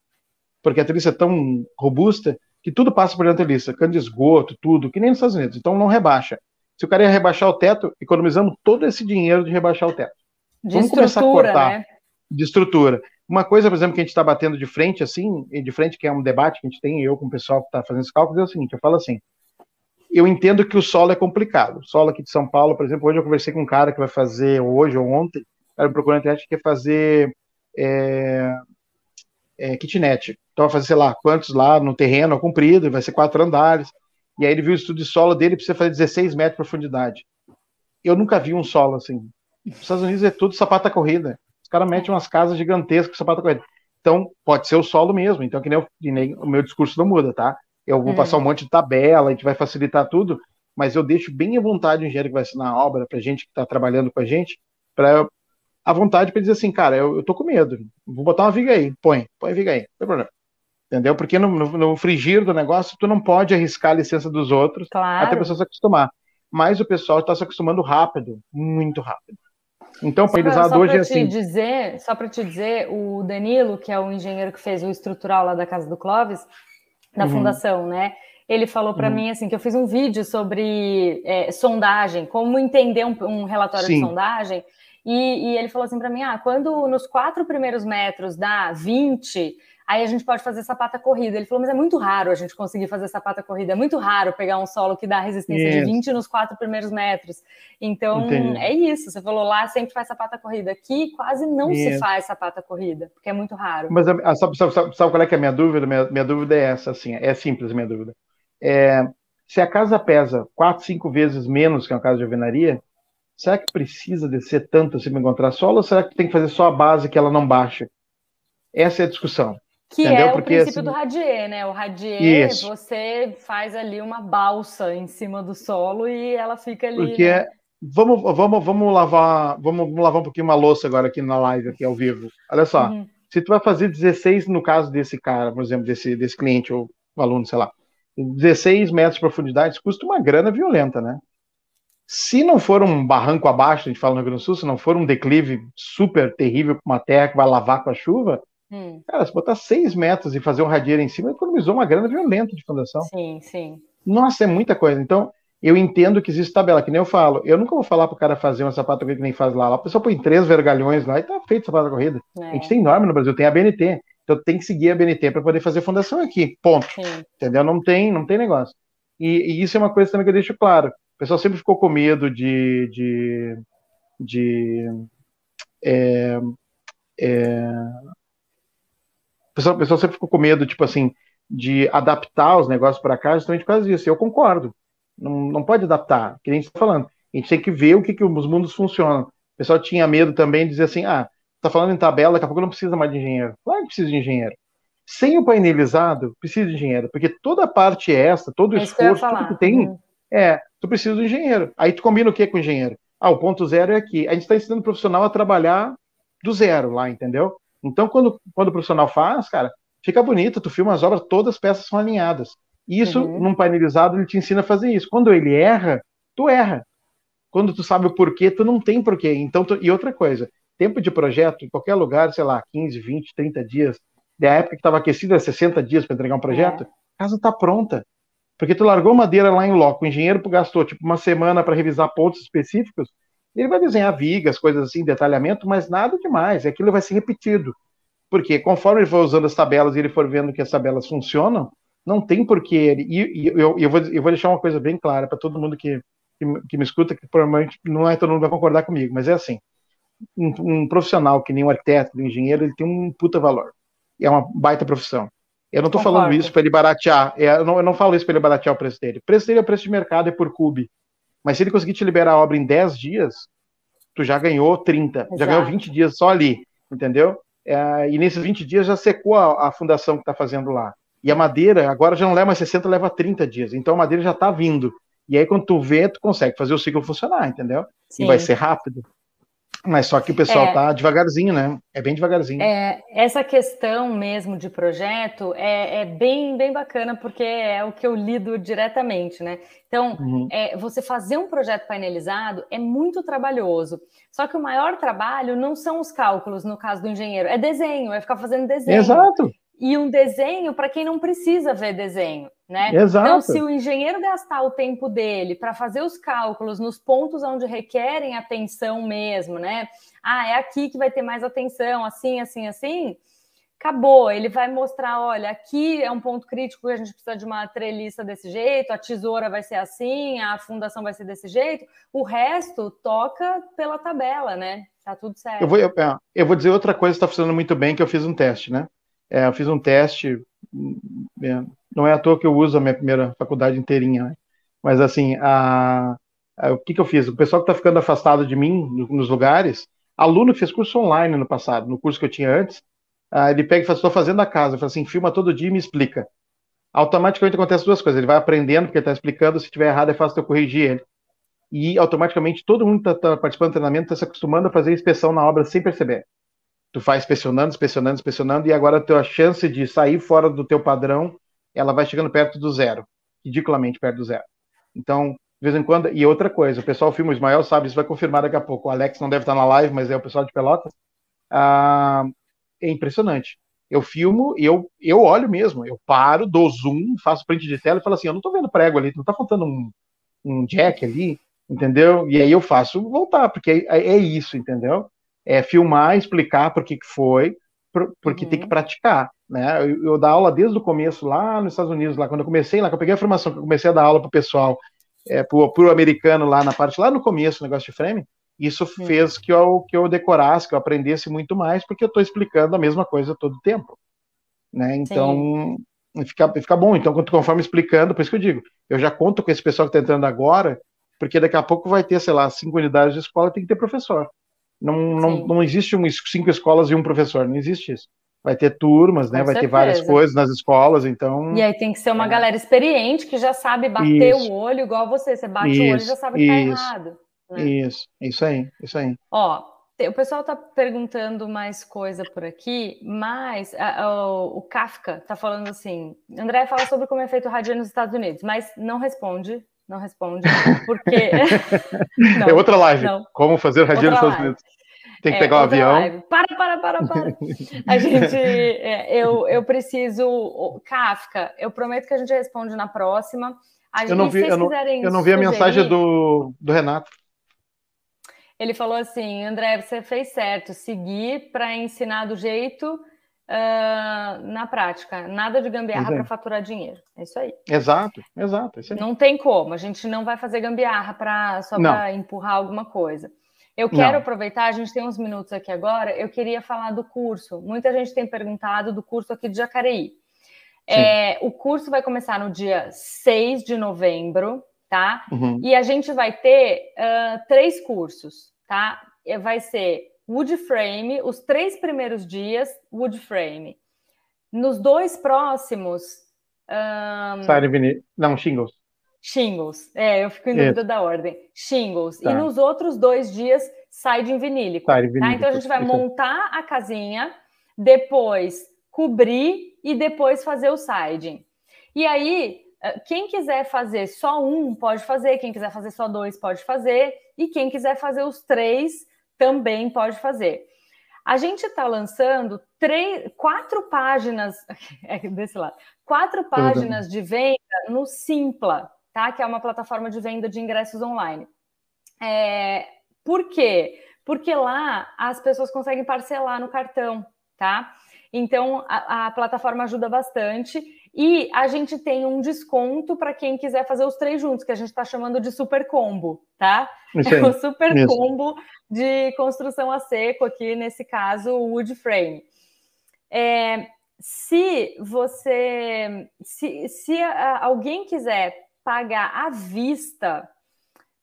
Speaker 3: Porque a treliça é tão robusta que tudo passa por dentro da treliça. Cano de esgoto, tudo, que nem nos Estados Unidos. Então não rebaixa. Se o cara ia rebaixar o teto, economizamos todo esse dinheiro de rebaixar o teto.
Speaker 2: De Vamos começar a cortar. Né?
Speaker 3: De estrutura. Uma coisa, por exemplo, que a gente está batendo de frente, assim, de frente, que é um debate que a gente tem, eu com o pessoal que está fazendo esse cálculo, é o seguinte: eu falo assim. Eu entendo que o solo é complicado. O solo aqui de São Paulo, por exemplo, hoje eu conversei com um cara que vai fazer, hoje ou ontem, era procurando na internet, que quer fazer é, é, kitnet. Então vai fazer, sei lá, quantos lá no terreno comprido, vai ser quatro andares. E aí ele viu o estudo de solo dele, precisa fazer 16 metros de profundidade. Eu nunca vi um solo assim. Nos Estados Unidos é tudo sapata corrida. Caras metem umas casas gigantescas com sapata corrida. Então, pode ser o solo mesmo. Então, que nem, eu, que nem o meu discurso não muda, tá? Eu vou passar um monte de tabela, a gente vai facilitar tudo, mas eu deixo bem à vontade o engenheiro que vai assinar a obra, para gente que está trabalhando com a gente, para à vontade para dizer assim, cara, eu, eu tô com medo, vou botar uma viga aí, põe, põe a viga aí, não tem problema. Entendeu? Porque no, no, no, frigir do negócio, tu não pode arriscar a licença dos outros
Speaker 2: claro.
Speaker 3: até a pessoa se acostumar. Mas o pessoal está se acostumando rápido, muito rápido. Então, para eles hoje é assim.
Speaker 2: Dizer, só para te dizer, o Danilo, que é o engenheiro que fez o estrutural lá da casa do Clóvis, da uhum. fundação, né? Ele falou para uhum. mim assim que eu fiz um vídeo sobre é, sondagem, como entender um, um relatório Sim. de sondagem. E, e ele falou assim para mim: ah, quando nos quatro primeiros metros dá 20, aí a gente pode fazer sapata corrida. Ele falou, mas é muito raro a gente conseguir fazer sapata corrida, é muito raro pegar um solo que dá resistência isso. de 20 nos quatro primeiros metros. Então, Entendi. é isso. Você falou lá, sempre faz sapata corrida. Aqui quase não isso. se faz sapata corrida, porque é muito raro.
Speaker 3: Mas a, sabe, sabe, sabe, sabe, qual é que é a minha dúvida? Minha, minha dúvida é essa, assim, é simples a minha dúvida. É, se a casa pesa quatro, cinco vezes menos que uma casa de alvenaria, Será que precisa descer tanto assim para encontrar solo ou será que tem que fazer só a base que ela não baixa? Essa é a discussão.
Speaker 2: Que entendeu? é o Porque, princípio assim, do radier, né? O radier, isso. você faz ali uma balsa em cima do solo e ela fica ali.
Speaker 3: Porque né? vamos, vamos, vamos lavar, vamos, lavar um pouquinho uma louça agora aqui na live, aqui ao vivo. Olha só, uhum. se tu vai fazer 16 no caso desse cara, por exemplo, desse, desse cliente ou aluno, sei lá, 16 metros de profundidade, custa uma grana violenta, né? Se não for um barranco abaixo, a gente fala no Rio Grande do Sul, se não for um declive super terrível com uma terra que vai lavar com a chuva, hum. cara, se botar seis metros e fazer um radieiro em cima, economizou uma grana violenta de fundação.
Speaker 2: Sim, sim.
Speaker 3: Nossa, é muita coisa. Então, eu entendo que existe tabela, que nem eu falo. Eu nunca vou falar pro cara fazer uma sapata corrida que nem faz lá. Lá a pessoa põe três vergalhões lá e tá feito sapata corrida. É. A gente tem norma no Brasil, tem a BNT. Então tem que seguir a BNT para poder fazer fundação aqui. Ponto. Sim. Entendeu? Não tem, não tem negócio. E, e, isso é uma coisa também que eu deixo claro. O pessoal sempre ficou com medo de, de, de é, é, pessoal, pessoal sempre ficou com medo, tipo assim, de adaptar os negócios para cá justamente por causa disso. Eu concordo. Não, não pode adaptar, que nem está falando. A gente tem que ver o que, que os mundos funcionam. O pessoal tinha medo também de dizer assim, ah, tá falando em tabela, daqui a pouco não precisa mais de engenheiro. Claro que precisa de engenheiro. Sem o painelizado, precisa de engenheiro, porque toda a parte essa, todo o é esforço, tudo que tem, uhum. é, tu precisa do engenheiro. Aí tu combina o que com o engenheiro? Ah, o ponto zero é aqui. A gente está ensinando o profissional a trabalhar do zero lá, entendeu? Então, quando, quando o profissional faz, cara, fica bonito, tu filma as obras, todas as peças são alinhadas. E isso, uhum. num painelizado, ele te ensina a fazer isso. Quando ele erra, tu erra. Quando tu sabe o porquê, tu não tem porquê. Então, tu... E outra coisa, tempo de projeto, em qualquer lugar, sei lá, 15, 20, 30 dias, da época que estava aquecida, 60 dias para entregar um projeto, é. a casa está pronta. Porque tu largou madeira lá em loco, o engenheiro gastou tipo uma semana para revisar pontos específicos, ele vai desenhar vigas, coisas assim, detalhamento, mas nada demais, aquilo vai ser repetido. Porque conforme ele for usando as tabelas e ele for vendo que as tabelas funcionam, não tem porquê ele. E, e eu, eu, vou, eu vou deixar uma coisa bem clara para todo mundo que, que, que, me escuta, que provavelmente não é todo mundo vai concordar comigo, mas é assim: um, um profissional que nem um arquiteto, um engenheiro, ele tem um puta valor. É uma baita profissão. Eu não estou falando isso para ele baratear. É, eu, não, eu não falo isso para ele baratear o preço dele. O preço dele é o preço de mercado, é por cube. Mas se ele conseguir te liberar a obra em 10 dias, tu já ganhou 30, Exato. já ganhou 20 dias só ali, entendeu? É, e nesses 20 dias já secou a, a fundação que está fazendo lá. E a madeira agora já não leva mais 60, leva 30 dias. Então a madeira já está vindo. E aí quando tu vê, tu consegue fazer o ciclo funcionar, entendeu? Sim. E vai ser rápido. Mas só que o pessoal é, tá devagarzinho, né? É bem devagarzinho.
Speaker 2: É, essa questão mesmo de projeto é, é, bem, bem bacana, porque é o que eu lido diretamente, né? Então, uhum. é, você fazer um projeto painelizado é muito trabalhoso. Só que o maior trabalho não são os cálculos, no caso do engenheiro, é desenho, é ficar fazendo desenho.
Speaker 3: Exato
Speaker 2: e um desenho para quem não precisa ver desenho, né?
Speaker 3: Exato.
Speaker 2: Então, se o engenheiro gastar o tempo dele para fazer os cálculos nos pontos onde requerem atenção mesmo, né? Ah, é aqui que vai ter mais atenção, assim, assim, assim. Acabou, ele vai mostrar, olha, aqui é um ponto crítico que a gente precisa de uma treliça desse jeito, a tesoura vai ser assim, a fundação vai ser desse jeito. O resto toca pela tabela, né? Tá tudo certo.
Speaker 3: Eu vou, eu, é, eu vou dizer outra coisa que está funcionando muito bem, que eu fiz um teste, né? É, eu fiz um teste, é, não é à toa que eu uso a minha primeira faculdade inteirinha, né? mas assim, a, a, o que, que eu fiz? O pessoal que está ficando afastado de mim nos lugares, aluno que fez curso online no passado, no curso que eu tinha antes, ah, ele pega e fala, estou fazendo a casa, fala assim, filma todo dia e me explica. Automaticamente acontece duas coisas, ele vai aprendendo, porque ele está explicando, se estiver errado é fácil eu corrigir ele. E automaticamente todo mundo está tá participando do treinamento, está se acostumando a fazer inspeção na obra sem perceber tu faz inspecionando, inspecionando, inspecionando, e agora a tua chance de sair fora do teu padrão, ela vai chegando perto do zero, ridiculamente perto do zero. Então, de vez em quando, e outra coisa, o pessoal filma, o Ismael sabe, isso vai confirmar daqui a pouco, o Alex não deve estar na live, mas é o pessoal de Pelotas, ah, é impressionante. Eu filmo e eu, eu olho mesmo, eu paro, dou zoom, faço print de tela e falo assim, eu não estou vendo prego ali, não está faltando um, um jack ali, entendeu? E aí eu faço voltar, porque é, é isso, entendeu? É, filmar, explicar por que, que foi, por, porque uhum. tem que uhum. praticar. Né? Eu, eu aula desde o começo, lá nos Estados Unidos, lá quando eu comecei, lá que eu peguei a formação, que eu comecei a dar aula para o pessoal, é, para o americano lá na parte, lá no começo, o negócio de frame, isso uhum. fez que eu, que eu decorasse, que eu aprendesse muito mais, porque eu estou explicando a mesma coisa todo o tempo. Né? Então, fica, fica bom. Então, conforme explicando, por isso que eu digo, eu já conto com esse pessoal que está entrando agora, porque daqui a pouco vai ter, sei lá, cinco unidades de escola, tem que ter professor. Não, não, não existe um, cinco escolas e um professor, não existe isso. Vai ter turmas, né? vai ter várias coisas nas escolas, então.
Speaker 2: E aí tem que ser uma é. galera experiente que já sabe bater isso. o olho igual você. Você bate isso, o olho e já sabe que tá errado.
Speaker 3: Né? Isso, isso aí, isso aí.
Speaker 2: Ó, o pessoal está perguntando mais coisa por aqui, mas a, a, o Kafka está falando assim: André fala sobre como é feito o rádio nos Estados Unidos, mas não responde não responde, porque.
Speaker 3: não, é outra live. Não. Como fazer radinho nos Estados Unidos. Tem que é, pegar um avião. Live.
Speaker 2: Para, para, para, para. A gente, é, eu, eu preciso. Kafka, eu prometo que a gente responde na próxima. A
Speaker 3: eu não vi, eu não, eu não vi a mensagem do, do Renato.
Speaker 2: Ele falou assim: André, você fez certo, seguir para ensinar do jeito uh, na prática. Nada de gambiarra para faturar dinheiro. É isso aí.
Speaker 3: Exato, exato. É
Speaker 2: não tem como. A gente não vai fazer gambiarra pra, só para empurrar alguma coisa. Eu quero não. aproveitar, a gente tem uns minutos aqui agora, eu queria falar do curso. Muita gente tem perguntado do curso aqui de Jacareí. É, o curso vai começar no dia 6 de novembro, tá? Uhum. E a gente vai ter uh, três cursos, tá? Vai ser wood frame, os três primeiros dias, wood frame. Nos dois próximos. Um...
Speaker 3: Side Não, shingles.
Speaker 2: Shingles. É, eu fico em dúvida da ordem. Shingles. Tá. E nos outros dois dias, side em vinílico. Tá? Então a gente vai montar a casinha, depois cobrir e depois fazer o siding. E aí, eh, quem quiser fazer só um, pode fazer. Quem quiser fazer só dois, pode fazer. E quem quiser fazer os três, também pode fazer. A gente está lançando três, quatro páginas é desse lado, quatro páginas de venda no Simpla, tá? Que é uma plataforma de venda de ingressos online. É, por quê? Porque lá as pessoas conseguem parcelar no cartão, tá? Então a, a plataforma ajuda bastante e a gente tem um desconto para quem quiser fazer os três juntos, que a gente está chamando de super combo, tá? É o super Isso. combo de construção a seco aqui, nesse caso, o wood frame. É, se você, se, se alguém quiser pagar à vista,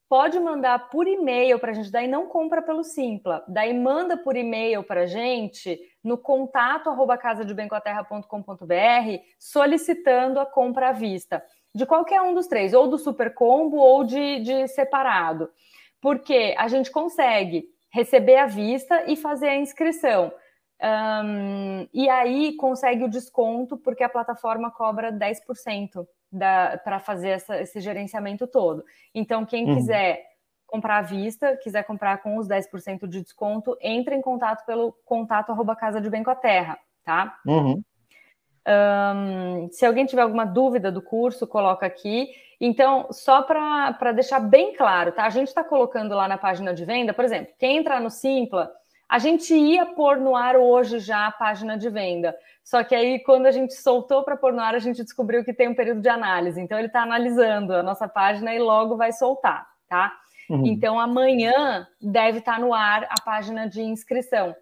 Speaker 2: pode mandar por e-mail para a gente, daí não compra pelo Simpla, daí manda por e-mail para a gente no contato arroba casadebencoaterra.com.br solicitando a compra à vista. De qualquer um dos três, ou do super combo ou de, de separado, porque a gente consegue receber à vista e fazer a inscrição. Um, e aí consegue o desconto, porque a plataforma cobra 10% para fazer essa, esse gerenciamento todo. Então, quem uhum. quiser comprar à vista, quiser comprar com os 10% de desconto, entre em contato pelo contato arroba Casa de Bem com a Terra, tá? Uhum. Um, se alguém tiver alguma dúvida do curso, coloca aqui. Então, só para deixar bem claro, tá? A gente está colocando lá na página de venda, por exemplo, quem entrar no Simpla, a gente ia pôr no ar hoje já a página de venda. Só que aí, quando a gente soltou para pôr no ar, a gente descobriu que tem um período de análise. Então, ele está analisando a nossa página e logo vai soltar, tá? Uhum. Então, amanhã deve estar tá no ar a página de inscrição.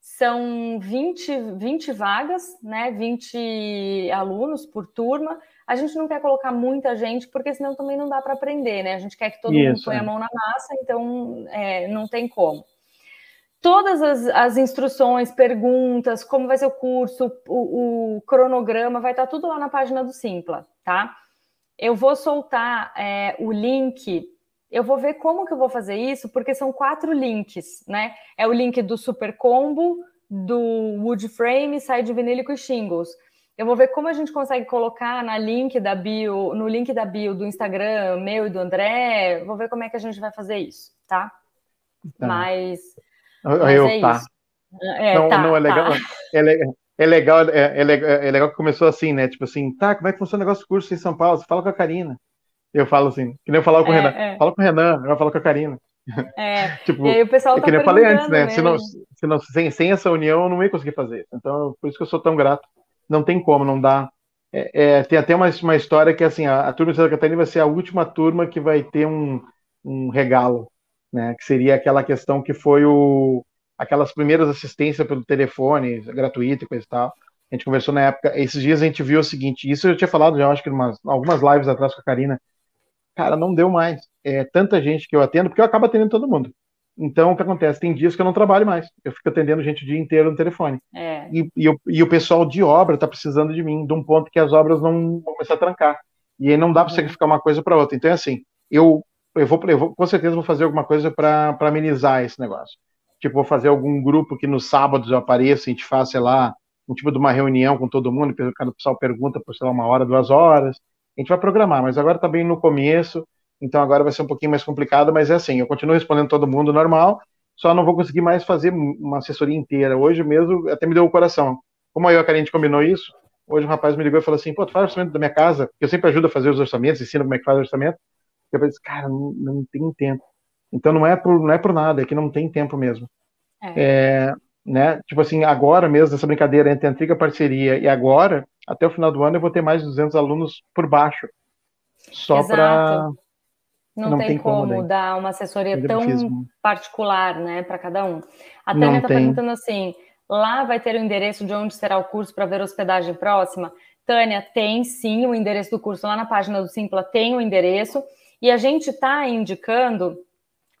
Speaker 2: São 20, 20 vagas, né? 20 alunos por turma. A gente não quer colocar muita gente, porque senão também não dá para aprender, né? A gente quer que todo Isso, mundo ponha é. a mão na massa, então é, não tem como. Todas as, as, instruções, perguntas, como vai ser o curso, o, o, cronograma, vai estar tudo lá na página do Simpla, tá? Eu vou soltar é, o link eu vou ver como que eu vou fazer isso, porque são quatro links, né? É o link do Super Combo, do Wood Frame, Side Vinílico e Shingles. Eu vou ver como a gente consegue colocar na link da bio, no link da bio do Instagram, meu e do André. Vou ver como é que a gente vai fazer isso, tá? tá. Mas,
Speaker 3: mas eu, é tá. isso. É, não, tá, não é legal. Tá. É legal. É legal, é, é, legal, é legal que começou assim, né? Tipo assim, tá, como é que funciona o negócio do curso em São Paulo? Você fala com a Karina. Eu falo assim, que nem eu falava com é, o Renan. É. Fala com o Renan, eu falo com a Karina.
Speaker 2: É, tipo, e aí o pessoal é tá que nem eu falei antes, né?
Speaker 3: Se não, se não, sem, sem essa união, eu não ia conseguir fazer. Então, por isso que eu sou tão grato. Não tem como, não dá. É, é, tem até uma, uma história que assim, a, a turma de Santa Catarina vai ser a última turma que vai ter um, um regalo, né? Que seria aquela questão que foi o, aquelas primeiras assistências pelo telefone, gratuito e coisa e tal. A gente conversou na época. Esses dias a gente viu o seguinte: isso eu tinha falado já, acho que umas, algumas lives atrás com a Karina cara, não deu mais. É tanta gente que eu atendo, porque eu acabo atendendo todo mundo. Então, o que acontece? Tem dias que eu não trabalho mais. Eu fico atendendo gente o dia inteiro no telefone. É. E, e, o, e, o, pessoal de obra está precisando de mim, de um ponto que as obras não vão começar a trancar. E aí não dá para uhum. sacrificar uma coisa para outra. Então, é assim, eu, eu, vou, eu vou, com certeza, vou fazer alguma coisa para amenizar esse negócio. Tipo, vou fazer algum grupo que nos sábados eu apareça, a gente faça, sei lá, um tipo de uma reunião com todo mundo, cada pessoal pergunta por, sei lá, uma hora, duas horas, a gente vai programar, mas agora está bem no começo, então agora vai ser um pouquinho mais complicado, mas é assim, eu continuo respondendo todo mundo normal, só não vou conseguir mais fazer uma assessoria inteira. Hoje mesmo até me deu o coração. Como e a Karine combinou isso, hoje o rapaz me ligou e falou assim, pô, tu faz orçamento da minha casa, eu sempre ajudo a fazer os orçamentos, ensino como é que faz o orçamento. Eu falei, cara, não, não tem tempo. Então não é por, não é por nada, é que não tem tempo mesmo. É. É, né? Tipo assim, agora mesmo, essa brincadeira entre antiga parceria e agora, até o final do ano eu vou ter mais de 200 alunos por baixo. Só para
Speaker 2: não, não, tem, tem como, como dar uma assessoria tão particular, né, para cada um. A Tânia está perguntando assim: lá vai ter o endereço de onde será o curso para ver hospedagem próxima? Tânia, tem sim o endereço do curso lá na página do Simpla, tem o endereço. E a gente está indicando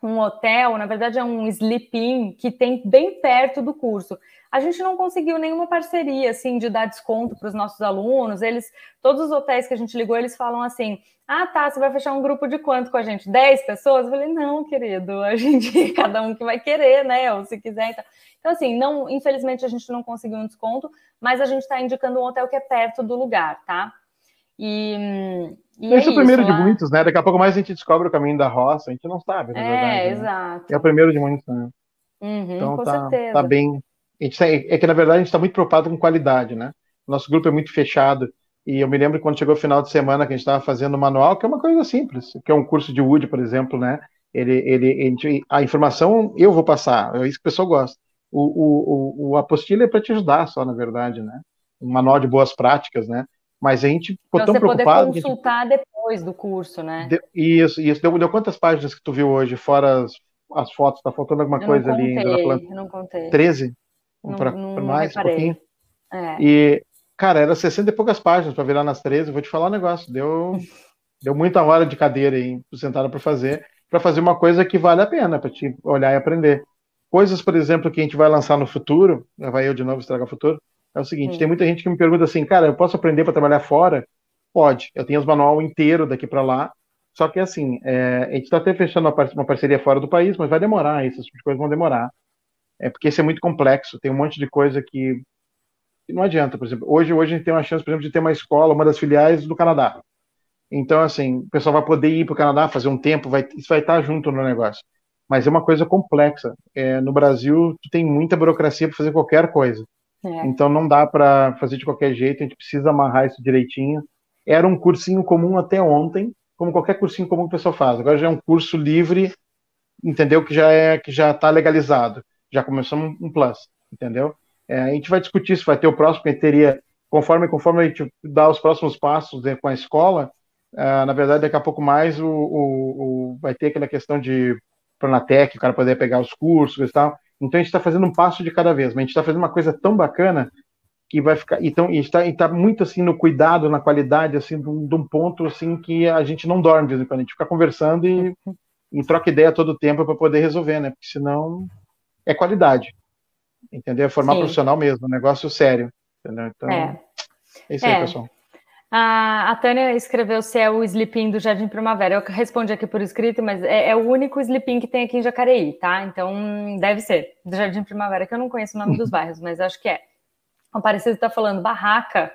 Speaker 2: um hotel, na verdade é um sleep-in que tem bem perto do curso. A gente não conseguiu nenhuma parceria assim de dar desconto para os nossos alunos. Eles, todos os hotéis que a gente ligou, eles falam assim: "Ah, tá, você vai fechar um grupo de quanto com a gente? 10 pessoas?" Eu falei: "Não, querido, a gente cada um que vai querer, né? Ou se quiser, então. Então assim, não, infelizmente a gente não conseguiu um desconto, mas a gente está indicando um hotel que é perto do lugar, tá? E
Speaker 3: e Esse é, o primeiro isso, de lá. muitos, né? Daqui a pouco mais a gente descobre o caminho da roça, a gente não sabe, na é, verdade. É,
Speaker 2: exato.
Speaker 3: Né? É o primeiro de muitos, né?
Speaker 2: Uhum, então com
Speaker 3: tá,
Speaker 2: certeza.
Speaker 3: tá bem. A gente tá, é que, na verdade, a gente está muito preocupado com qualidade, né? Nosso grupo é muito fechado. E eu me lembro quando chegou o final de semana que a gente estava fazendo o manual, que é uma coisa simples, que é um curso de Wood, por exemplo, né? Ele, ele, a informação eu vou passar, é isso que o pessoal gosta. O, o, o, o apostila é para te ajudar só, na verdade, né? Um manual de boas práticas, né? Mas a gente ficou tão preocupado.
Speaker 2: Você poder consultar gente... depois do curso, né?
Speaker 3: De... Isso, isso. Deu, deu, quantas páginas que tu viu hoje, fora as, as fotos? Tá faltando alguma
Speaker 2: eu
Speaker 3: coisa
Speaker 2: contei,
Speaker 3: ali?
Speaker 2: Eu não contei.
Speaker 3: 13?
Speaker 2: Não, pra, não, pra
Speaker 3: mais,
Speaker 2: um pouquinho. É.
Speaker 3: E, cara, era 60 e poucas páginas para virar nas 13. Vou te falar um negócio. Deu, deu muita hora de cadeira aí, sentada para fazer, para fazer uma coisa que vale a pena, para te olhar e aprender. Coisas, por exemplo, que a gente vai lançar no futuro, vai eu de novo estragar o futuro, é o seguinte: tem muita gente que me pergunta assim, cara, eu posso aprender para trabalhar fora? Pode. Eu tenho os manual inteiro daqui para lá. Só que assim, é, a gente está até fechando uma parceria fora do país, mas vai demorar, essas coisas vão demorar. É porque isso é muito complexo, tem um monte de coisa que, que não adianta. Por exemplo, hoje, hoje a gente tem uma chance, por exemplo, de ter uma escola, uma das filiais do Canadá. Então, assim, o pessoal vai poder ir para o Canadá fazer um tempo, vai, isso vai estar junto no negócio. Mas é uma coisa complexa. É, no Brasil, tu tem muita burocracia para fazer qualquer coisa. É. Então não dá para fazer de qualquer jeito, a gente precisa amarrar isso direitinho. Era um cursinho comum até ontem, como qualquer cursinho comum que o pessoal faz. Agora já é um curso livre, entendeu? Que já é que já está legalizado. Já começou um, plus, entendeu? É, a gente vai discutir se vai ter o próximo, que teria, conforme, conforme a gente dá os próximos passos né, com a escola, uh, na verdade, daqui a pouco mais o, o, o vai ter aquela questão de Pronatec, o cara poder pegar os cursos e tal. Então a gente está fazendo um passo de cada vez, mas a gente está fazendo uma coisa tão bacana que vai ficar. Então, e está tá muito assim no cuidado, na qualidade, assim, de um, de um, ponto assim que a gente não dorme de vez em quando. A gente fica conversando e, e troca ideia todo o tempo para poder resolver, né? Porque senão é qualidade. Entendeu? É formar Sim. profissional mesmo, um negócio sério. Entendeu? Então, é, é isso aí, é. pessoal.
Speaker 2: A, a Tânia escreveu se é o sleeping do Jardim Primavera. Eu respondi aqui por escrito, mas é, é, o único sleeping que tem aqui em Jacareí, tá? Então deve ser do Jardim Primavera, que eu não conheço o nome dos bairros, mas acho que é. O Aparecido está falando barraca.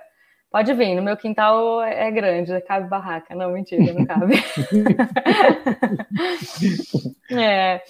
Speaker 2: Pode vir, no meu quintal é grande, cabe barraca. Não, mentira, não cabe. é.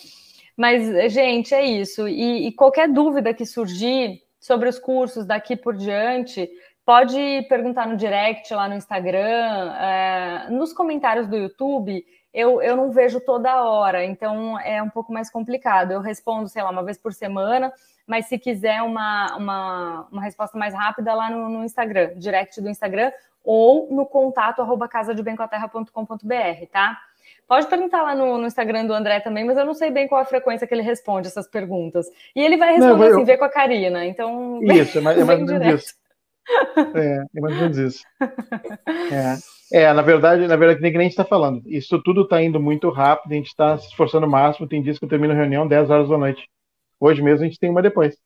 Speaker 2: Mas, gente, é isso. E, e qualquer dúvida que surgir sobre os cursos daqui por diante, Pode perguntar no direct lá no Instagram, é, nos comentários do YouTube. Eu, eu não vejo toda hora, então é um pouco mais complicado. Eu respondo, sei lá, uma vez por semana, mas se quiser uma, uma, uma resposta mais rápida lá no, no Instagram, direct do Instagram, ou no contato arroba casadebencoaterra.com.br, tá? Pode perguntar lá no, no, Instagram do André também, mas eu não sei bem qual a frequência que ele responde essas perguntas. E ele vai responder não, eu... assim, ver com a Karina. Então.
Speaker 3: Isso, é mais, é mais ou menos isso. É, é mais ou menos isso. É. é, na verdade, na verdade, nem que nem a gente está falando. Isso tudo está indo muito rápido, a gente está se esforçando o máximo. Tem dias que eu termino a reunião 10 horas da noite. Hoje mesmo a gente tem uma depois.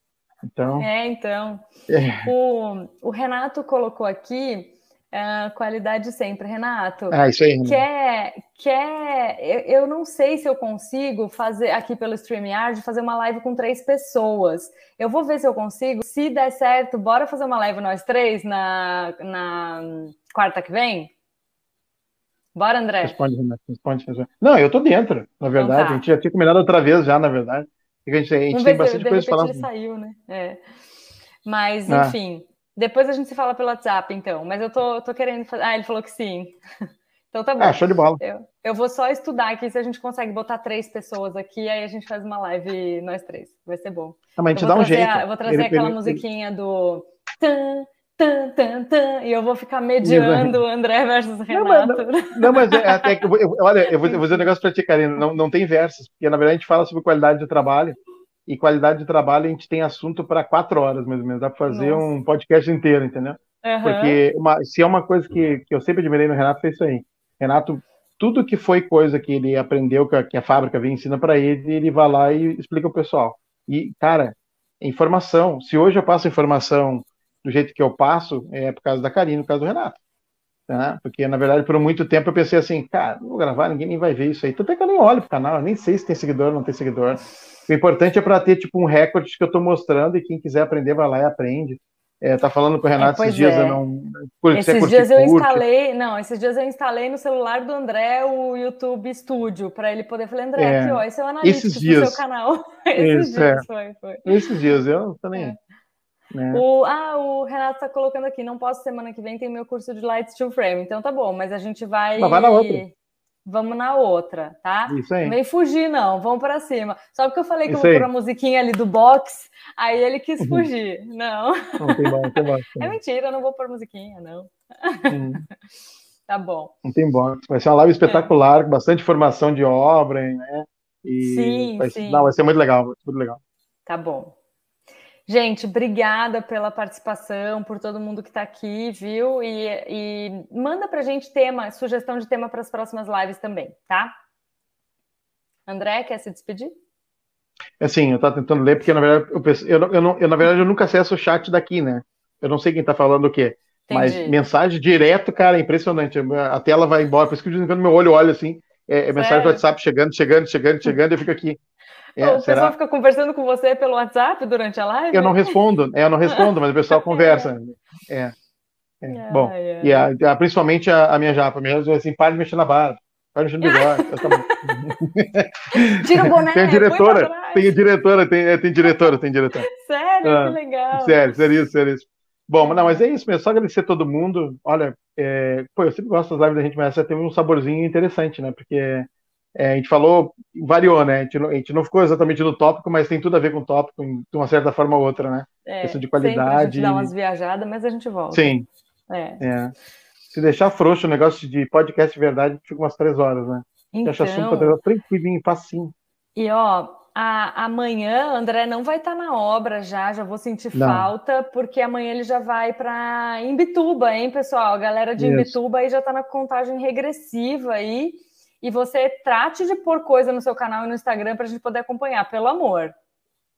Speaker 3: Então.
Speaker 2: É, então. É. O, o Renato colocou aqui Uh, qualidade sempre, Renato.
Speaker 3: Ah, isso aí.
Speaker 2: Quer, quer eu, eu, não sei se eu consigo fazer aqui pelo StreamYard fazer uma live com três pessoas. Eu vou ver se eu consigo. Se der certo, bora fazer uma live nós três na, na quarta que vem? Bora, André?
Speaker 3: Responde, Renato. Responde, responde. Não, eu tô dentro, na verdade. Então tá. A gente já tinha combinado outra vez já, na verdade. A gente, a gente tem bastante coisa
Speaker 2: para
Speaker 3: falar.
Speaker 2: Ele saiu, né? É. Mas, ah. Depois a gente se fala pelo WhatsApp, então. Mas eu tô, tô querendo fazer. Ah, ele falou que sim. Então tá bom.
Speaker 3: Ah, show de bola.
Speaker 2: Eu, eu vou só estudar aqui se a gente consegue botar três pessoas aqui, aí a gente faz uma live nós três. Vai ser bom.
Speaker 3: Não, mas a gente dá um jeito.
Speaker 2: A, eu vou trazer ele, aquela ele, musiquinha ele... do. Tan, tan, tan, tan, e eu vou ficar mediando o André versus Renato.
Speaker 3: Não, mas, não, não, mas é, até que. Eu, olha, eu vou, eu vou dizer um negócio pra ti, Karina. Não, não tem versos, porque na verdade a gente fala sobre qualidade de trabalho. E qualidade de trabalho a gente tem assunto para quatro horas, mais ou menos. Dá para fazer Nossa. um podcast inteiro, entendeu? Uhum. Porque uma, se é uma coisa que, que eu sempre admirei no Renato, foi isso aí. Renato, tudo que foi coisa que ele aprendeu, que a, que a fábrica vem ensina para ele, ele vai lá e explica o pessoal. E, cara, informação. Se hoje eu passo informação do jeito que eu passo, é por causa da Karine, por causa do Renato. Tá? Porque, na verdade, por muito tempo eu pensei assim, cara, não vou gravar, ninguém nem vai ver isso aí. Tanto é que eu nem olho pro canal, eu nem sei se tem seguidor ou não tem seguidor. O importante é para ter tipo um recorde que eu estou mostrando e quem quiser aprender vai lá e aprende. É, tá falando com o Renato é, esses dias, é. eu não.
Speaker 2: Por, esses curte, dias eu curte. instalei, não, esses dias eu instalei no celular do André o YouTube Studio para ele poder falar, André, é, aqui, ó, esse é o analista esses dias, do seu canal. esses
Speaker 3: Isso, dias, é. foi, foi. Esses dias, eu também. É.
Speaker 2: O, ah, o Renato está colocando aqui, não posso semana que vem, tem meu curso de Light Steel Frame, então tá bom, mas a gente vai.
Speaker 3: Mas vai na outra
Speaker 2: vamos na outra, tá?
Speaker 3: Isso aí.
Speaker 2: Não vem fugir, não, vamos para cima. Só porque eu falei que eu vou pôr a musiquinha ali do box, aí ele quis uhum. fugir. Não.
Speaker 3: Não tem box, tem box.
Speaker 2: É mentira, eu não vou pôr musiquinha, não. Hum. tá bom.
Speaker 3: Não tem box. Vai ser uma live espetacular, é. com bastante formação de obra, né?
Speaker 2: E sim,
Speaker 3: vai,
Speaker 2: sim.
Speaker 3: Não, vai ser muito legal, muito legal.
Speaker 2: Tá bom. Gente, obrigada pela participação, por todo mundo que está aqui, viu? E, e manda para a gente tema, sugestão de tema para as próximas lives também, tá? André, quer se despedir?
Speaker 3: É assim, eu estava tentando ler, porque na verdade eu, penso, eu, eu, não, eu, na verdade eu nunca acesso o chat daqui, né? Eu não sei quem está falando o quê. Entendi. Mas mensagem direto, cara, é impressionante. A tela vai embora, por isso que de vez em quando meu olho olha assim, é, é mensagem do WhatsApp chegando, chegando, chegando, chegando, e eu fico aqui.
Speaker 2: É, o será? pessoal fica conversando com você pelo WhatsApp durante a live?
Speaker 3: Eu não respondo, é, eu não respondo, mas o pessoal conversa. É. é. Bom, é. e a, a, principalmente a, a, minha japa, minha japa assim, para de mexer na barba, para de mexer no bigode.
Speaker 2: Tira o boné.
Speaker 3: Tem diretora, tem diretora, tem, é, tem diretora, tem diretora.
Speaker 2: Sério, ah, que legal.
Speaker 3: Sério, sério isso, sério isso. Bom, não, mas é isso mesmo, só agradecer a todo mundo. Olha, é, pô, eu sempre gosto das lives da gente, mas essa teve um saborzinho interessante, né? Porque é, a gente falou, variou, né? A gente, não, a gente, não, ficou exatamente no tópico, mas tem tudo a ver com o tópico, de uma certa forma ou outra, né?
Speaker 2: É, Questão de qualidade. a gente dá umas viajadas, mas a gente volta.
Speaker 3: Sim. É. é. Se deixar frouxo o negócio de podcast de verdade, fica umas três horas, né? Então... Acha assunto tranquilinho, facinho.
Speaker 2: E ó, a, amanhã André não vai estar tá na obra já, já vou sentir não. falta, porque amanhã ele já vai para Imbituba, hein, pessoal? A galera de Isso. Imbituba aí já está na contagem regressiva aí e você trate de pôr coisa no seu canal e no Instagram para a gente poder acompanhar, pelo amor.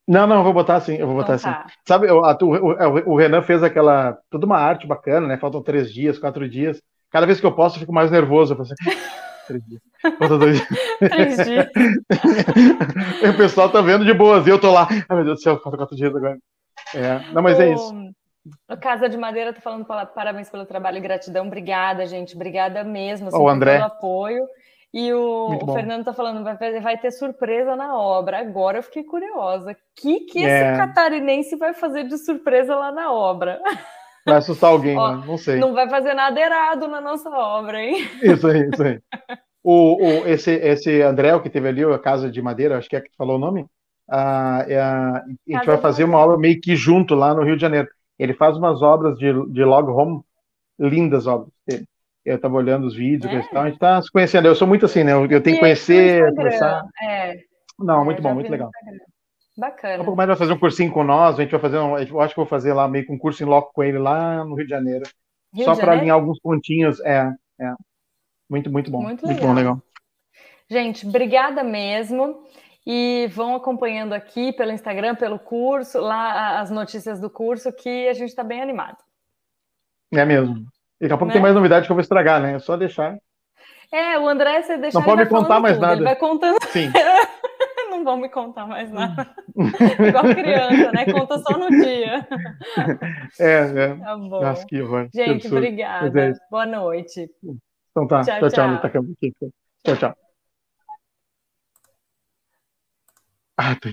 Speaker 3: Não, não, eu vou botar assim, eu vou botar então, assim. Tá. Sabe, o, o, o, Renan fez aquela, toda uma arte bacana, né? Faltam três dias, quatro dias. Cada vez que eu posso, eu fico mais nervoso. Eu falo assim, três dias. Faltam dois dias. três dias. o pessoal tá vendo de boas, e eu tô lá, ai meu Deus do céu, faltam quatro dias agora. É, não, mas é o... é isso.
Speaker 2: O Casa de Madeira tá falando parabéns pelo trabalho e gratidão. Obrigada, gente. Obrigada mesmo assim,
Speaker 3: o André.
Speaker 2: pelo apoio. E o, o Fernando tá falando, vai, vai ter surpresa na obra. Agora eu fiquei curiosa. O que, que esse é. catarinense vai fazer de surpresa lá na obra?
Speaker 3: Vai assustar alguém, Ó, né? Não sei.
Speaker 2: Não vai fazer nada errado na nossa obra, hein?
Speaker 3: Isso aí, isso aí. O, o, esse, esse André, que teve ali, a Casa de Madeira, acho que é que falou o nome, a, é a, a gente vai fazer uma obra meio que junto lá no Rio de Janeiro. Ele faz umas obras de, de log home, lindas obras dele eu estava olhando os vídeos, é. a gente está se conhecendo. Eu sou muito assim, né? Eu, eu tenho que conhecer, conversar.
Speaker 2: É.
Speaker 3: Não, é, muito bom, muito legal.
Speaker 2: Bacana.
Speaker 3: Um pouco mais vai fazer um cursinho com nós, a gente vai fazer, um, eu acho que vou fazer lá meio que um curso em loco com ele lá no Rio de Janeiro. Rio só para alinhar alguns pontinhos, é, é. Muito, muito bom. Muito, muito bom, legal.
Speaker 2: Gente, obrigada mesmo. E vão acompanhando aqui pelo Instagram, pelo curso, lá as notícias do curso, que a gente está bem animado.
Speaker 3: É mesmo. Daqui a pouco né? tem mais novidade que eu vou estragar, né? É só deixar.
Speaker 2: É, o André, você deixar.
Speaker 3: Não pode me contar mais
Speaker 2: tudo.
Speaker 3: nada.
Speaker 2: Ele vai contando.
Speaker 3: Sim.
Speaker 2: não vão me contar mais nada. Igual criança, né? Conta só no dia.
Speaker 3: É, é.
Speaker 2: Tá bom.
Speaker 3: Nossa, que horror.
Speaker 2: Gente, que obrigada. É Boa noite.
Speaker 3: Então tá. Tchau, tchau. Tchau, tchau. tchau, tchau. Ah, tem.